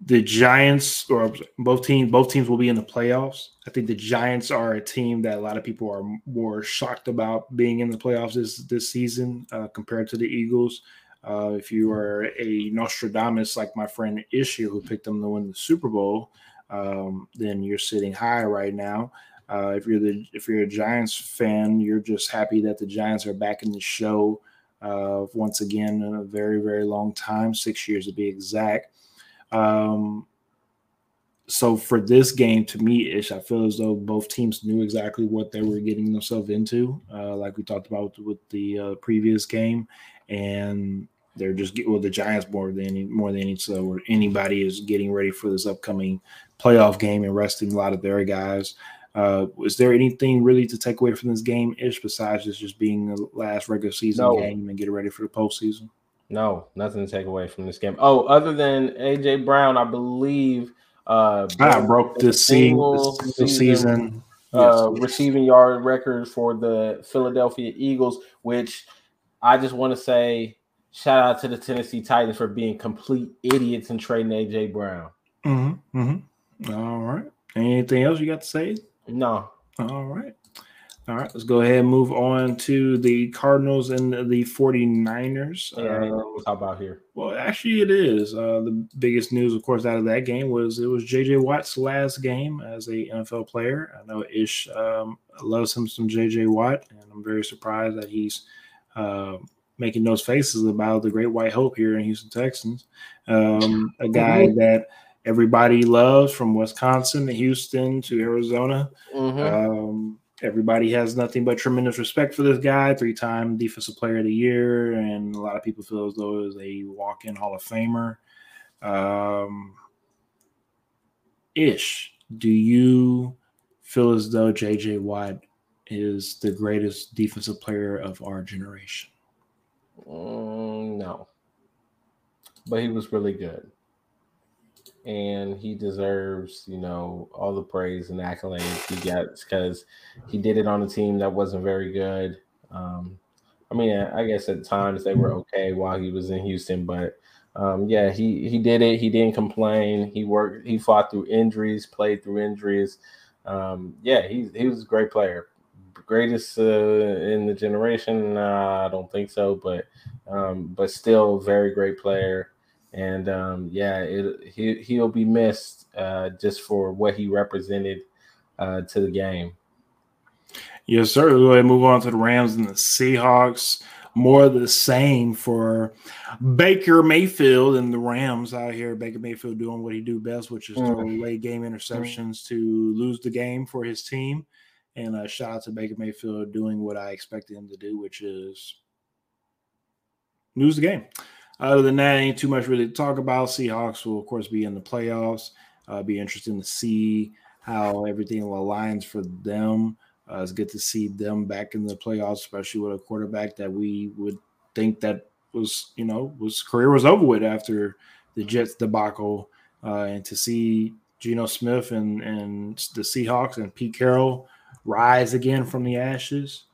the Giants or both teams both teams will be in the playoffs. I think the Giants are a team that a lot of people are more shocked about being in the playoffs this this season uh, compared to the Eagles. Uh, if you are a Nostradamus like my friend Ishii, who picked them to win the Super Bowl, um, then you're sitting high right now. Uh, if you're the if you're a Giants fan, you're just happy that the Giants are back in the show uh, once again in a very very long time, six years to be exact. Um, so for this game, to me, ish, I feel as though both teams knew exactly what they were getting themselves into, uh, like we talked about with the uh, previous game, and they're just well, the Giants more than any, more than each other, or anybody is getting ready for this upcoming playoff game and resting a lot of their guys. Uh, is there anything really to take away from this game ish besides just being the last regular season no. game and get ready for the postseason? No, nothing to take away from this game. Oh, other than AJ Brown, I believe uh I broke the single season, season uh, yes. receiving yard record for the Philadelphia Eagles, which I just want to say shout out to the Tennessee Titans for being complete idiots and trading AJ Brown. Mm-hmm, mm-hmm. All right. Anything else you got to say? No. All right. All right, let's go ahead and move on to the Cardinals and the 49ers. Yeah, uh, what's about here? Well, actually, it is. Uh, the biggest news, of course, out of that game was it was JJ Watt's last game as a NFL player. I know Ish um, loves him some JJ Watt, and I'm very surprised that he's uh, making those faces about the great white hope here in Houston Texans. Um, a guy mm-hmm. that everybody loves from Wisconsin to Houston to Arizona. Mm-hmm. Um, everybody has nothing but tremendous respect for this guy, three time defensive player of the year, and a lot of people feel as though is a walk in Hall of Famer. Um, ish, do you feel as though JJ Watt is the greatest defensive player of our generation? Mm, no, but he was really good and he deserves, you know, all the praise and accolades he gets because he did it on a team that wasn't very good. Um, I mean, I guess at times they were okay while he was in Houston, but um, yeah, he he did it. He didn't complain. He worked. He fought through injuries, played through injuries. Um, yeah, he he was a great player. Greatest uh, in the generation? Uh, I don't think so, but um, but still very great player and um, yeah, it, he he'll be missed uh, just for what he represented uh, to the game. Yes, sir. We'll go ahead and move on to the Rams and the Seahawks. More of the same for Baker Mayfield and the Rams out here. Baker Mayfield doing what he do best, which is throw mm. late game interceptions mm. to lose the game for his team. And a shout out to Baker Mayfield doing what I expected him to do, which is lose the game. Other than that, ain't too much really to talk about. Seahawks will, of course, be in the playoffs. Uh, be interesting to see how everything aligns for them. Uh, it's good to see them back in the playoffs, especially with a quarterback that we would think that was, you know, was career was over with after the Jets debacle, uh, and to see Geno Smith and and the Seahawks and Pete Carroll rise again from the ashes.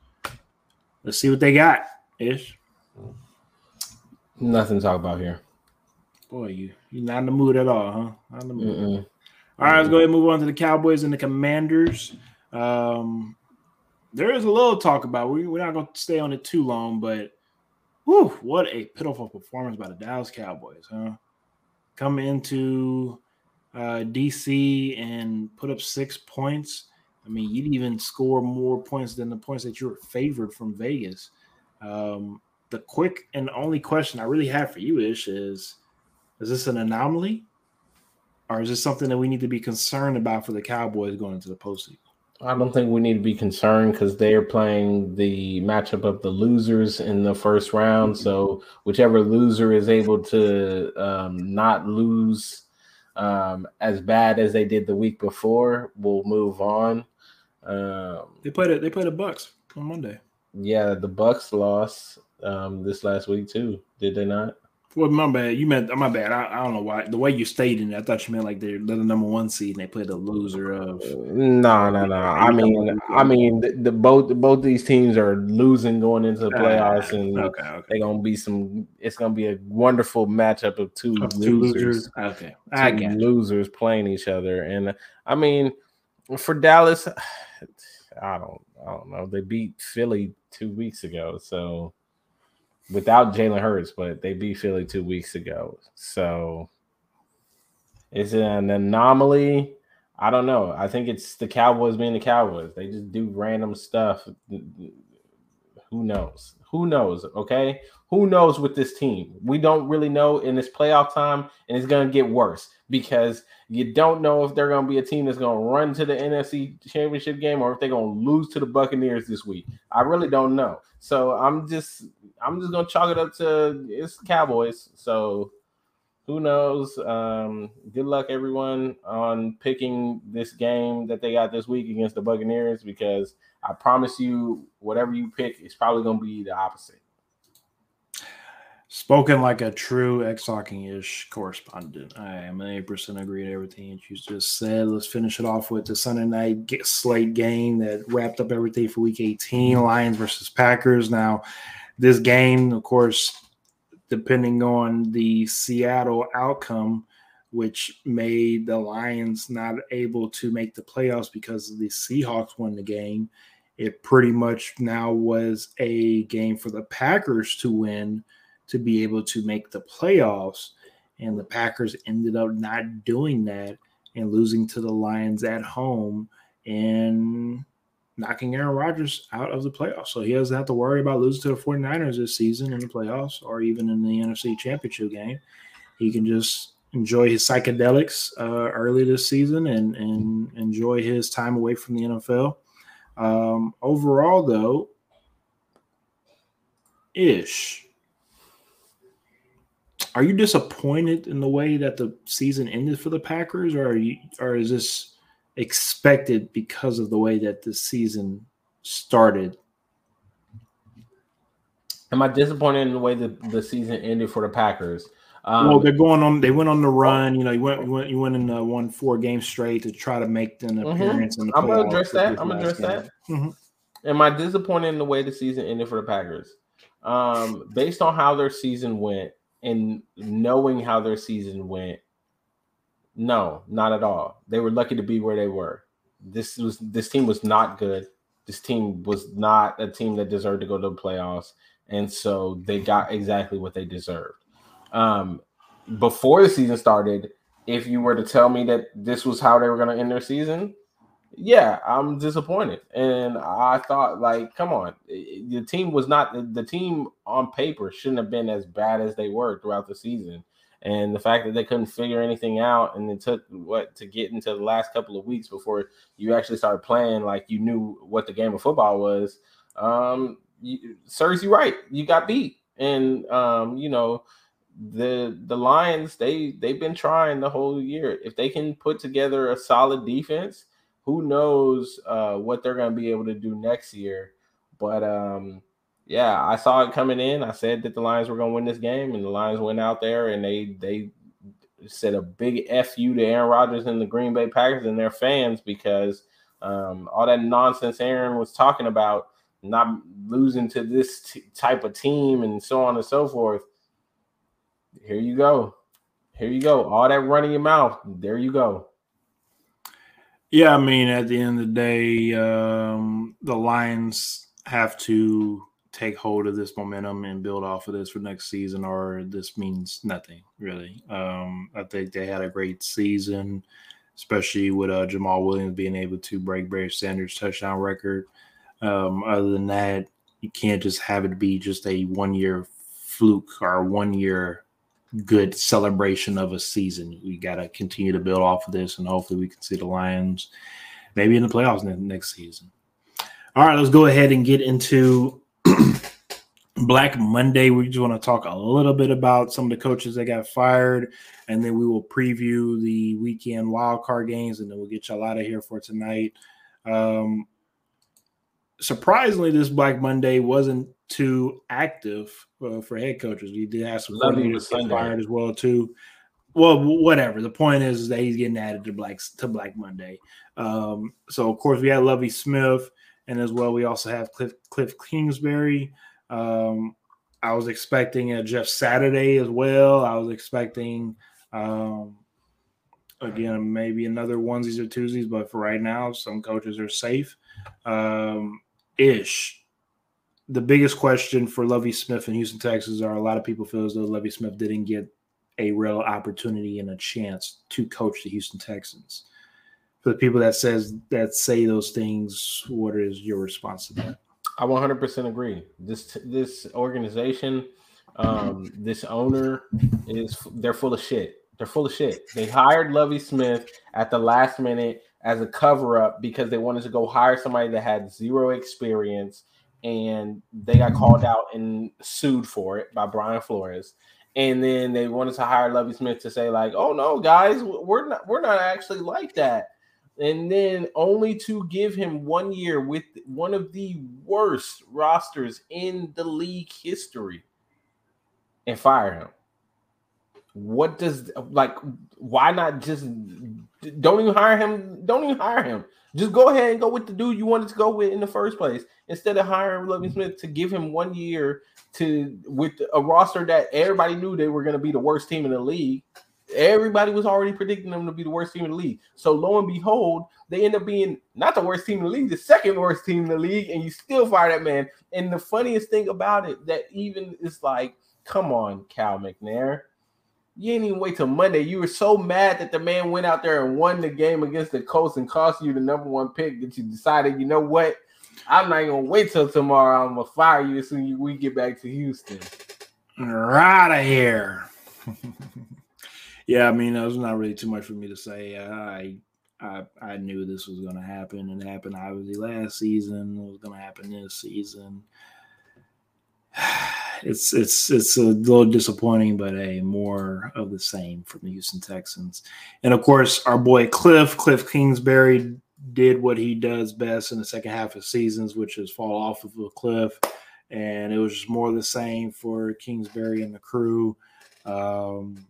Let's see what they got, ish. Nothing to talk about here. Boy, you you're not in the mood at all, huh? Not in the mood. Mm-mm. All right, let's go ahead and move on to the Cowboys and the Commanders. Um, there is a little talk about. We, we're not going to stay on it too long, but whew, what a pitiful performance by the Dallas Cowboys, huh? Come into uh, DC and put up six points. I mean, you'd even score more points than the points that you were favored from Vegas. Um, the quick and only question I really have for you Ish is is this an anomaly? Or is this something that we need to be concerned about for the Cowboys going into the postseason? I don't think we need to be concerned because they are playing the matchup of the losers in the first round. So whichever loser is able to um, not lose um, as bad as they did the week before will move on. Um, they played it. They played the Bucks on Monday. Yeah, the Bucks lost um, this last week too. Did they not? Well, my bad. You meant my bad. I, I don't know why the way you stated it. I thought you meant like they're, they're the number one seed and they play the loser of. No, no, no. I mean, I mean, the, the both both these teams are losing going into the playoffs, and okay, okay. they're gonna be some. It's gonna be a wonderful matchup of two, of two losers. losers. Okay, I two losers playing each other, and I mean, for Dallas, I don't, I don't know. They beat Philly two weeks ago, so without Jalen Hurts, but they beat Philly two weeks ago. So is it an anomaly? I don't know. I think it's the Cowboys being the Cowboys. They just do random stuff. Who knows? Who knows? Okay. Who knows with this team? We don't really know in this playoff time, and it's going to get worse because you don't know if they're going to be a team that's going to run to the NFC Championship game or if they're going to lose to the Buccaneers this week. I really don't know. So I'm just I'm just going to chalk it up to it's Cowboys. So who knows? Um, good luck everyone on picking this game that they got this week against the Buccaneers because I promise you, whatever you pick is probably going to be the opposite. Spoken like a true X Talking ish correspondent. I am 8% agree to everything that you just said. Let's finish it off with the Sunday night get slate game that wrapped up everything for week 18 Lions versus Packers. Now, this game, of course, depending on the Seattle outcome, which made the Lions not able to make the playoffs because the Seahawks won the game. It pretty much now was a game for the Packers to win to be able to make the playoffs. And the Packers ended up not doing that and losing to the Lions at home and knocking Aaron Rodgers out of the playoffs. So he doesn't have to worry about losing to the 49ers this season in the playoffs or even in the NFC Championship game. He can just enjoy his psychedelics uh, early this season and, and enjoy his time away from the NFL. Um, overall, though, ish are you disappointed in the way that the season ended for the Packers, or are you, or is this expected because of the way that the season started? Am I disappointed in the way that the season ended for the Packers? Um, well, they're going on. They went on the run. You know, you went, you went, you went in uh, one four games straight to try to make an mm-hmm. appearance mm-hmm. in the. I'm gonna address that. I'm gonna address game. that. Mm-hmm. Am I disappointed in the way the season ended for the Packers? Um, based on how their season went, and knowing how their season went, no, not at all. They were lucky to be where they were. This was this team was not good. This team was not a team that deserved to go to the playoffs, and so they got exactly what they deserved. Um, before the season started, if you were to tell me that this was how they were going to end their season, yeah, I'm disappointed. And I thought, like, come on, the team was not the team on paper shouldn't have been as bad as they were throughout the season. And the fact that they couldn't figure anything out, and it took what to get into the last couple of weeks before you actually started playing like you knew what the game of football was, um, you, serves you right. You got beat, and um, you know the the Lions they they've been trying the whole year. If they can put together a solid defense who knows uh, what they're going to be able to do next year. But um, yeah, I saw it coming in. I said that the Lions were going to win this game, and the Lions went out there and they they said a big fu to Aaron Rodgers and the Green Bay Packers and their fans because um, all that nonsense Aaron was talking about not losing to this t- type of team and so on and so forth. Here you go. Here you go. All that running your mouth. There you go. Yeah, I mean, at the end of the day, um, the Lions have to take hold of this momentum and build off of this for next season, or this means nothing really. Um, I think they had a great season, especially with uh, Jamaal Williams being able to break Barry Sanders' touchdown record. Um, other than that, you can't just have it be just a one year fluke or one year good celebration of a season. We got to continue to build off of this, and hopefully, we can see the Lions maybe in the playoffs next season. All right, let's go ahead and get into Black Monday. We just want to talk a little bit about some of the coaches that got fired, and then we will preview the weekend wild card games, and then we'll get y'all out of here for tonight. Um, surprisingly, this Black Monday wasn't two active uh, for head coaches. We did have some coordinators get fired as well too. Well, whatever. The point is that he's getting added to Black to Black Monday. Um, so of course we had Lovie Smith, and as well we also have Cliff Cliff Kingsbury. Um, I was expecting a Jeff Saturday as well. I was expecting um, again maybe another onesies or twosies, but for right now, some coaches are safe. Um, ish. The biggest question for Lovie Smith in Houston, Texas, are a lot of people feel as though Lovie Smith didn't get a real opportunity and a chance to coach the Houston Texans. For the people that says that say those things, what is your response to that? I 100% agree. This this organization, um, this owner is they're full of shit. They're full of shit. They hired Lovey Smith at the last minute as a cover up because they wanted to go hire somebody that had zero experience, and they got called out and sued for it by Brian Flores. And then they wanted to hire Lovie Smith to say like, "Oh no, guys, we're not we're not actually like that." and then only to give him one year with one of the worst rosters in the league history and fire him. What does like why not just don't even hire him? Don't even hire him. Just go ahead and go with the dude you wanted to go with in the first place instead of hiring Lovie mm-hmm. Smith to give him one year to with a roster that everybody knew they were going to be the worst team in the league. Everybody was already predicting them to be the worst team in the league. So lo and behold, they end up being not the worst team in the league, the second worst team in the league, and you still fire that man. And the funniest thing about it, that even is like, come on, Cal McNair. You didn't even wait till Monday. You were so mad that the man went out there and won the game against the Colts and cost you the number one pick that you decided, you know what? I'm not gonna wait till tomorrow. I'm gonna fire you as soon as we get back to Houston. Right of here. yeah, I mean, there's not really too much for me to say. I I I knew this was to happen, and it happened obviously last season. It was to happen this season. It's it's it's a little disappointing, but hey, more of the same from the Houston Texans. And of course, our boy Cliff Cliff Kingsbury did what he does best in the second half of seasons, which is fall off of a cliff. And it was just more the same for Kingsbury and the crew. Um,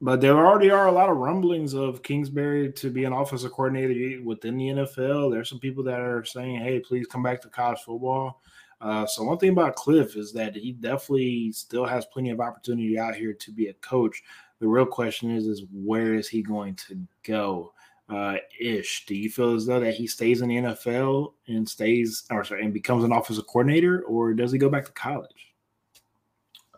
but there already are a lot of rumblings of Kingsbury to be an offensive coordinator within the NFL. There's some people that are saying, "Hey, please come back to college football." Uh, so one thing about Cliff is that he definitely still has plenty of opportunity out here to be a coach. The real question is, is where is he going to go? Uh, ish. Do you feel as though that he stays in the NFL and stays, or sorry, and becomes an offensive coordinator, or does he go back to college?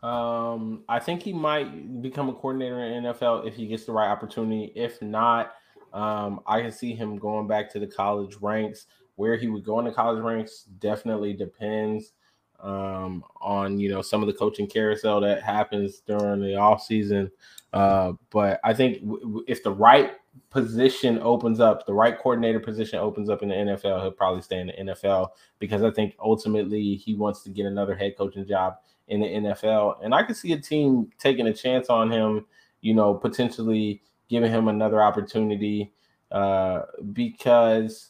Um, I think he might become a coordinator in NFL if he gets the right opportunity. If not, um, I can see him going back to the college ranks. Where he would go in the college ranks definitely depends um, on you know some of the coaching carousel that happens during the off season. Uh, but I think w- if the right position opens up, the right coordinator position opens up in the NFL, he'll probably stay in the NFL because I think ultimately he wants to get another head coaching job in the NFL. And I could see a team taking a chance on him, you know, potentially giving him another opportunity uh, because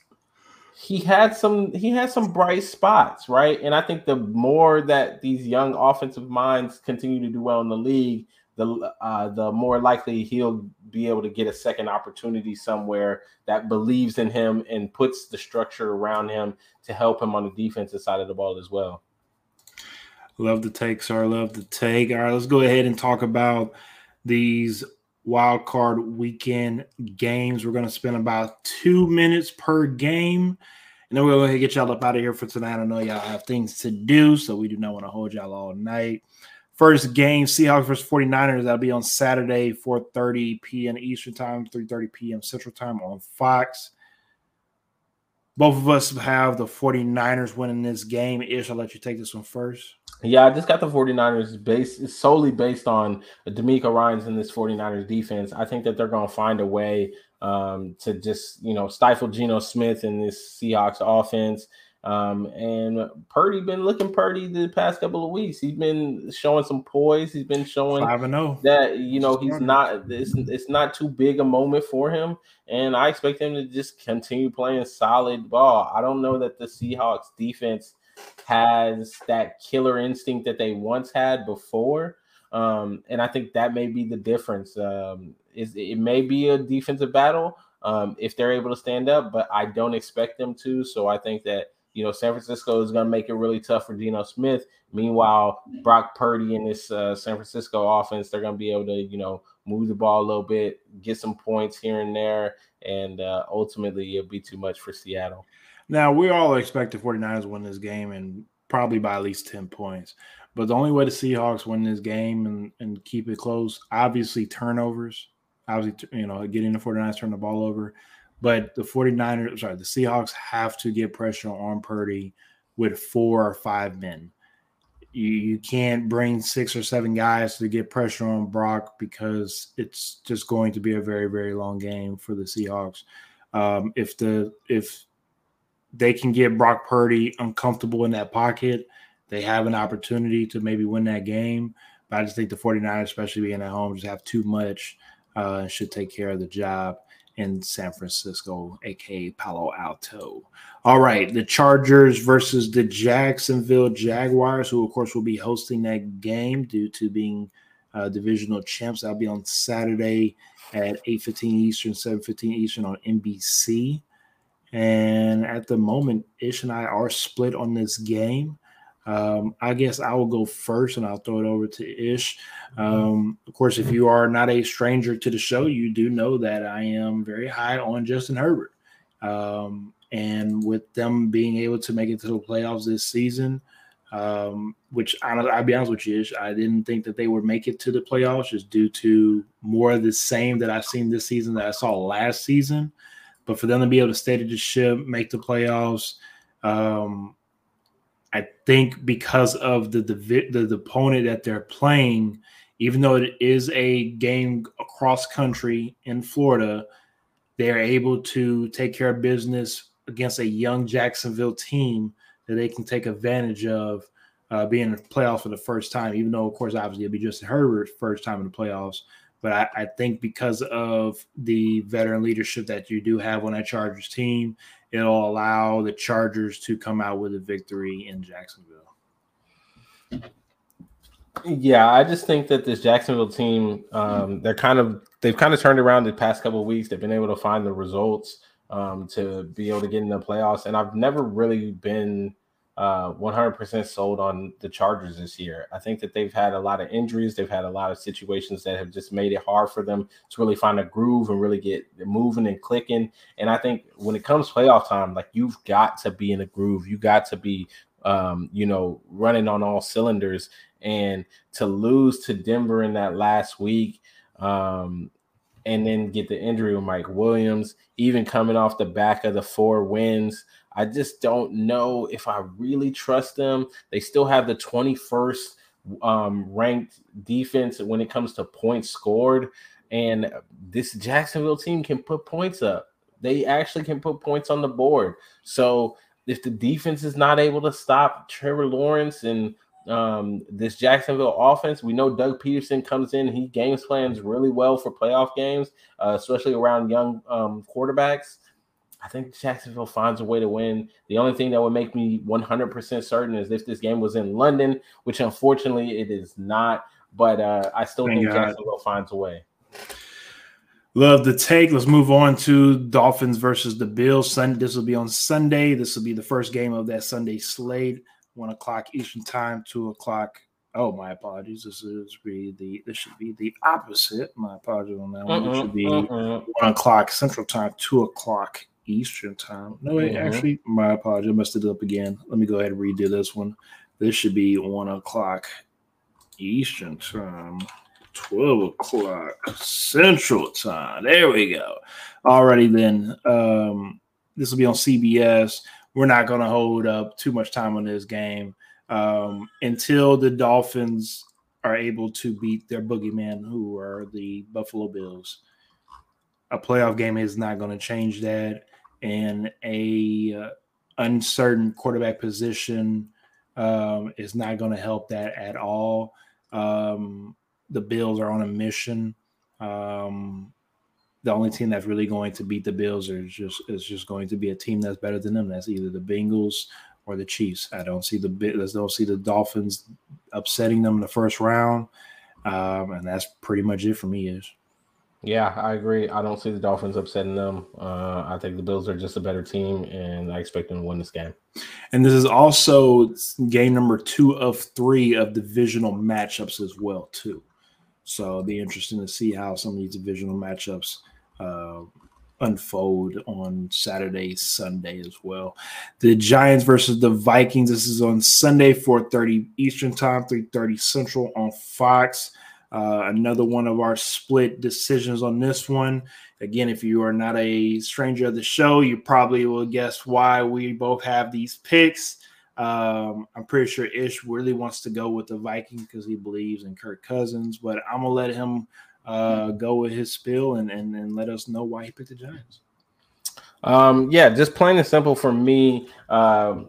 he had some he had some bright spots, right? And I think the more that these young offensive minds continue to do well in the league, the uh, the more likely he'll be able to get a second opportunity somewhere that believes in him and puts the structure around him to help him on the defensive side of the ball as well. Love the take, sir. Love the take. All right, let's go ahead and talk about these wild card weekend games. We're going to spend about two minutes per game. And then we'll go ahead and get y'all up out of here for tonight. I know y'all have things to do, so we do not want to hold y'all all night. First game, Seahawks versus 49ers. That'll be on Saturday, 4.30 p.m. Eastern Time, 3.30 p.m. Central Time on Fox. Both of us have the 49ers winning this game. Ish, I'll let you take this one first. Yeah, I just got the 49ers based solely based on DeMeco Ryans in this 49ers defense. I think that they're going to find a way um, to just, you know, stifle Geno Smith in this Seahawks offense. Um, and Purdy been looking Purdy the past couple of weeks. He's been showing some poise. He's been showing Five and zero. that you know he's not it's, it's not too big a moment for him and i expect him to just continue playing solid ball i don't know that the seahawks defense has that killer instinct that they once had before. Um, and I think that may be the difference. Um, is it may be a defensive battle um, if they're able to stand up, but I don't expect them to. So I think that you know, San Francisco is going to make it really tough for Geno Smith. Meanwhile, Brock Purdy and this uh, San Francisco offense, they're going to be able to, you know, move the ball a little bit, get some points here and there, and uh, ultimately it'll be too much for Seattle. Now, we all expect the 49ers to win this game and probably by at least 10 points. But the only way the Seahawks win this game and, and keep it close, obviously turnovers, obviously, you know, getting the 49ers turn the ball over – but the 49ers, sorry, the Seahawks have to get pressure on Purdy with four or five men. You, you can't bring six or seven guys to get pressure on Brock because it's just going to be a very, very long game for the Seahawks. Um, if the if they can get Brock Purdy uncomfortable in that pocket, they have an opportunity to maybe win that game. But I just think the 49ers, especially being at home, just have too much uh, should take care of the job in San Francisco, aka Palo Alto. All right, the Chargers versus the Jacksonville Jaguars, who of course will be hosting that game due to being uh, divisional champs. That'll be on Saturday at 8:15 Eastern, 7:15 Eastern on NBC. And at the moment, Ish and I are split on this game. Um, I guess I will go first and I'll throw it over to Ish. Um, of course, if you are not a stranger to the show, you do know that I am very high on Justin Herbert. Um, and with them being able to make it to the playoffs this season, um, which I, will be honest with you, Ish, I didn't think that they would make it to the playoffs just due to more of the same that I've seen this season that I saw last season. But for them to be able to stay to the ship, make the playoffs, um, I think because of the, the the, opponent that they're playing, even though it is a game across country in Florida, they're able to take care of business against a young Jacksonville team that they can take advantage of uh, being in the playoffs for the first time. Even though, of course, obviously it'll be Justin Herbert's first time in the playoffs, but I, I, think because of the veteran leadership that you do have on that Chargers team, it'll allow the Chargers to come out with a victory in Jacksonville. Yeah, I just think that this Jacksonville team, um, they're kind of they've kind of turned around the past couple of weeks. They've been able to find the results um, to be able to get in the playoffs, and I've never really been uh, 100% sold on the Chargers this year. I think that they've had a lot of injuries. They've had a lot of situations that have just made it hard for them to really find a groove and really get moving and clicking. And I think when it comes playoff time, like you've got to be in a groove. You got to be, um, you know, running on all cylinders. And to lose to Denver in that last week, um, and then get the injury with Mike Williams, even coming off the back of the four wins. I just don't know if I really trust them. They still have the 21st um, ranked defense when it comes to points scored. And this Jacksonville team can put points up. They actually can put points on the board. So if the defense is not able to stop Trevor Lawrence and um, this Jacksonville offense, we know Doug Pederson comes in. He games plans really well for playoff games, uh, especially around young um, quarterbacks. I think Jacksonville finds a way to win. The only thing that would make me 100% certain is if this game was in London, which unfortunately it is not. But uh, I still Thank think God. Jacksonville finds a way. Love the take. Let's move on to Dolphins versus the Bills. Sunday. This will be on Sunday. This will be the first game of that Sunday slate. One o'clock Eastern time, two o'clock. Oh, my apologies. This is be the this should be the opposite. My apologies on that one. Uh-uh, should be uh-uh. one o'clock Central Time, two o'clock Eastern time. No, wait, mm-hmm. actually, my apologies. I messed it up again. Let me go ahead and redo this one. This should be one o'clock Eastern time, 12 o'clock Central time. There we go. Alrighty then. Um, this will be on CBS. We're not going to hold up too much time on this game um, until the Dolphins are able to beat their boogeyman, who are the Buffalo Bills. A playoff game is not going to change that and a uh, uncertain quarterback position um, is not going to help that at all. Um, the Bills are on a mission. Um, the only team that's really going to beat the Bills is just is just going to be a team that's better than them. That's either the Bengals or the Chiefs. I don't see the I don't see the Dolphins upsetting them in the first round, um, and that's pretty much it for me. Is yeah, I agree. I don't see the Dolphins upsetting them. Uh, I think the Bills are just a better team, and I expect them to win this game. And this is also game number two of three of divisional matchups as well, too. So it'll be interesting to see how some of these divisional matchups uh, unfold on Saturday, Sunday as well. The Giants versus the Vikings. This is on Sunday, 4:30 Eastern Time, 3:30 Central on Fox. Uh, another one of our split decisions on this one. Again, if you are not a stranger of the show, you probably will guess why we both have these picks. Um, I'm pretty sure Ish really wants to go with the Vikings because he believes in Kirk Cousins, but I'm gonna let him uh, go with his spill and, and and let us know why he picked the Giants. Um, yeah, just plain and simple for me. Uh,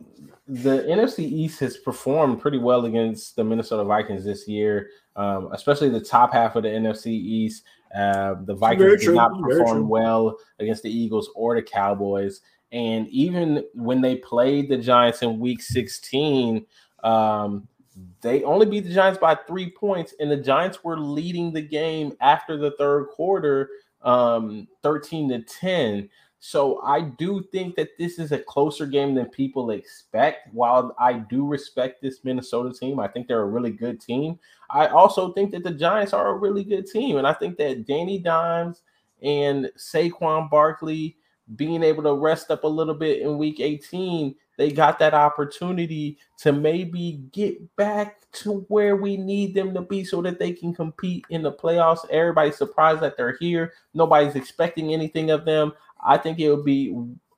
the NFC East has performed pretty well against the Minnesota Vikings this year, um, especially the top half of the NFC East. Uh, the Vikings did not perform well against the Eagles or the Cowboys. And even when they played the Giants in week 16, um, they only beat the Giants by three points, and the Giants were leading the game after the third quarter, um, 13 to 10. So I do think that this is a closer game than people expect. While I do respect this Minnesota team, I think they're a really good team. I also think that the Giants are a really good team. And I think that Danny Dimes and Saquon Barkley being able to rest up a little bit in week 18, they got that opportunity to maybe get back to where we need them to be so that they can compete in the playoffs. Everybody's surprised that they're here. Nobody's expecting anything of them. I think it would be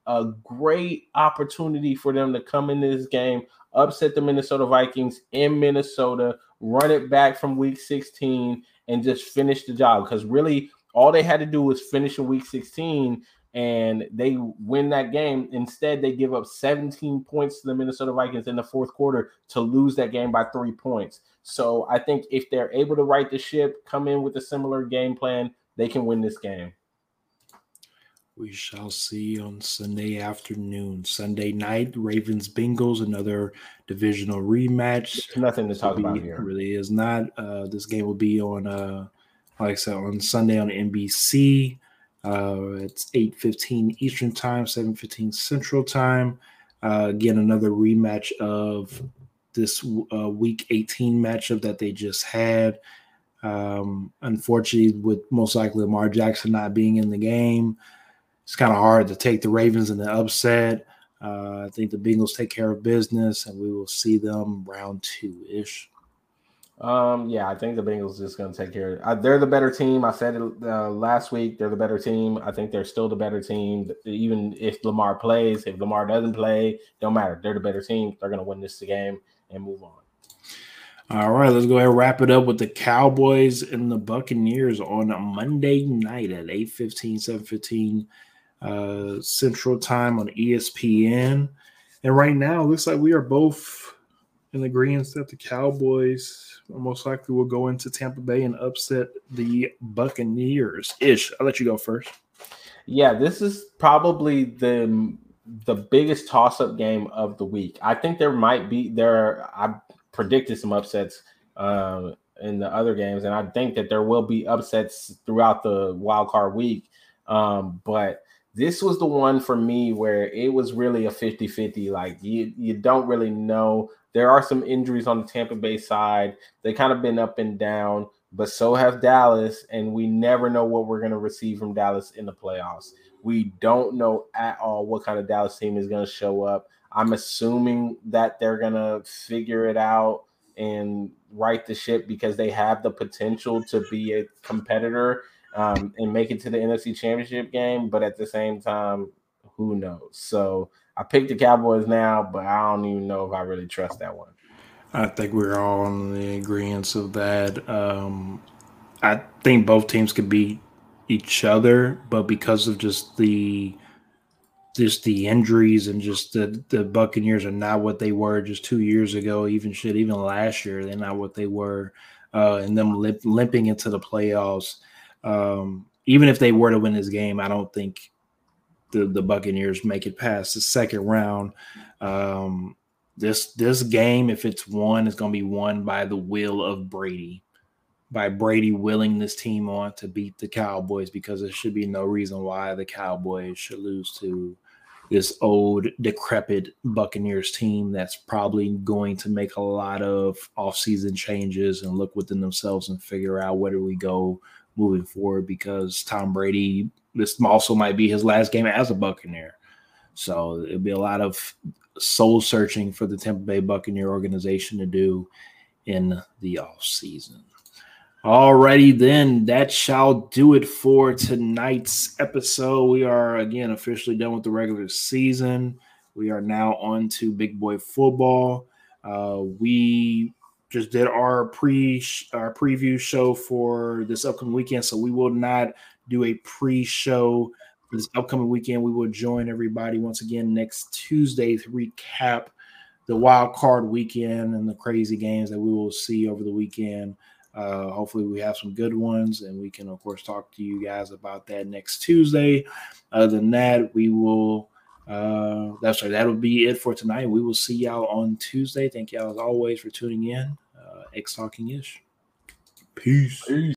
a great opportunity for them to come into this game, upset the Minnesota Vikings in Minnesota, run it back from week 16, and just finish the job. Because really, all they had to do was finish in week 16 and they win that game. Instead, they give up 17 points to the Minnesota Vikings in the fourth quarter to lose that game by three points. So I think if they're able to right the ship, come in with a similar game plan, they can win this game. We shall see on Sunday afternoon. Sunday night, Ravens Bengals, another divisional rematch. There's nothing to talk be, about here. Really is not. Uh, this game will be on, uh, like I said, on Sunday on NBC. Uh, it's 8:15 Eastern Time, 7:15 Central Time. Uh, again, another rematch of this uh, Week 18 matchup that they just had. Um, unfortunately, with most likely Lamar Jackson not being in the game, it's kind of hard to take the Ravens in the upset. Uh, I think the Bengals take care of business, and we will see them round two ish. Um, yeah, I think the Bengals just going to take care. Of uh, they're the better team. I said it uh, last week. They're the better team. I think they're still the better team. Even if Lamar plays, if Lamar doesn't play, don't matter. They're the better team. They're going to win this game and move on. All right, let's go ahead and wrap it up with the Cowboys and the Buccaneers on Monday night at 8 15, 7 15 uh, Central Time on ESPN. And right now, it looks like we are both in agreement that the Cowboys most likely will go into Tampa Bay and upset the Buccaneers. Ish, I'll let you go first. Yeah, this is probably the the biggest toss up game of the week. I think there might be there. I predicted some upsets uh, in the other games, and I think that there will be upsets throughout the wild card week. Um, but this was the one for me where it was really a 50-50 like you you don't really know there are some injuries on the Tampa Bay side they kind of been up and down but so have Dallas and we never know what we're going to receive from Dallas in the playoffs we don't know at all what kind of Dallas team is going to show up I'm assuming that they're going to figure it out and right the ship because they have the potential to be a competitor um, and make it to the NFC Championship game. But at the same time, who knows? So I picked the Cowboys now, but I don't even know if I really trust that one. I think we're all on the agreement of that. Um, I think both teams could beat each other, but because of just the just the injuries and just the the Buccaneers are not what they were just two years ago, even shit, even last year, they're not what they were, uh, and them limp, limping into the playoffs. Um, even if they were to win this game, I don't think the the Buccaneers make it past the second round. Um, this this game, if it's won, is going to be won by the will of Brady, by Brady willing this team on to beat the Cowboys because there should be no reason why the Cowboys should lose to this old decrepit Buccaneers team that's probably going to make a lot of offseason changes and look within themselves and figure out where do we go moving forward because Tom Brady this also might be his last game as a Buccaneer. So it'll be a lot of soul searching for the Tampa Bay Buccaneer organization to do in the off season. Alrighty, then that shall do it for tonight's episode. We are again officially done with the regular season. We are now on to big boy football. Uh, we just did our pre our preview show for this upcoming weekend, so we will not do a pre-show this upcoming weekend. We will join everybody once again next Tuesday to recap the wild card weekend and the crazy games that we will see over the weekend. Uh, hopefully, we have some good ones, and we can, of course, talk to you guys about that next Tuesday. Other than that, we will. Uh, that's right. That'll be it for tonight. We will see y'all on Tuesday. Thank y'all as always for tuning in. Uh, X Talking Ish. Peace. Peace.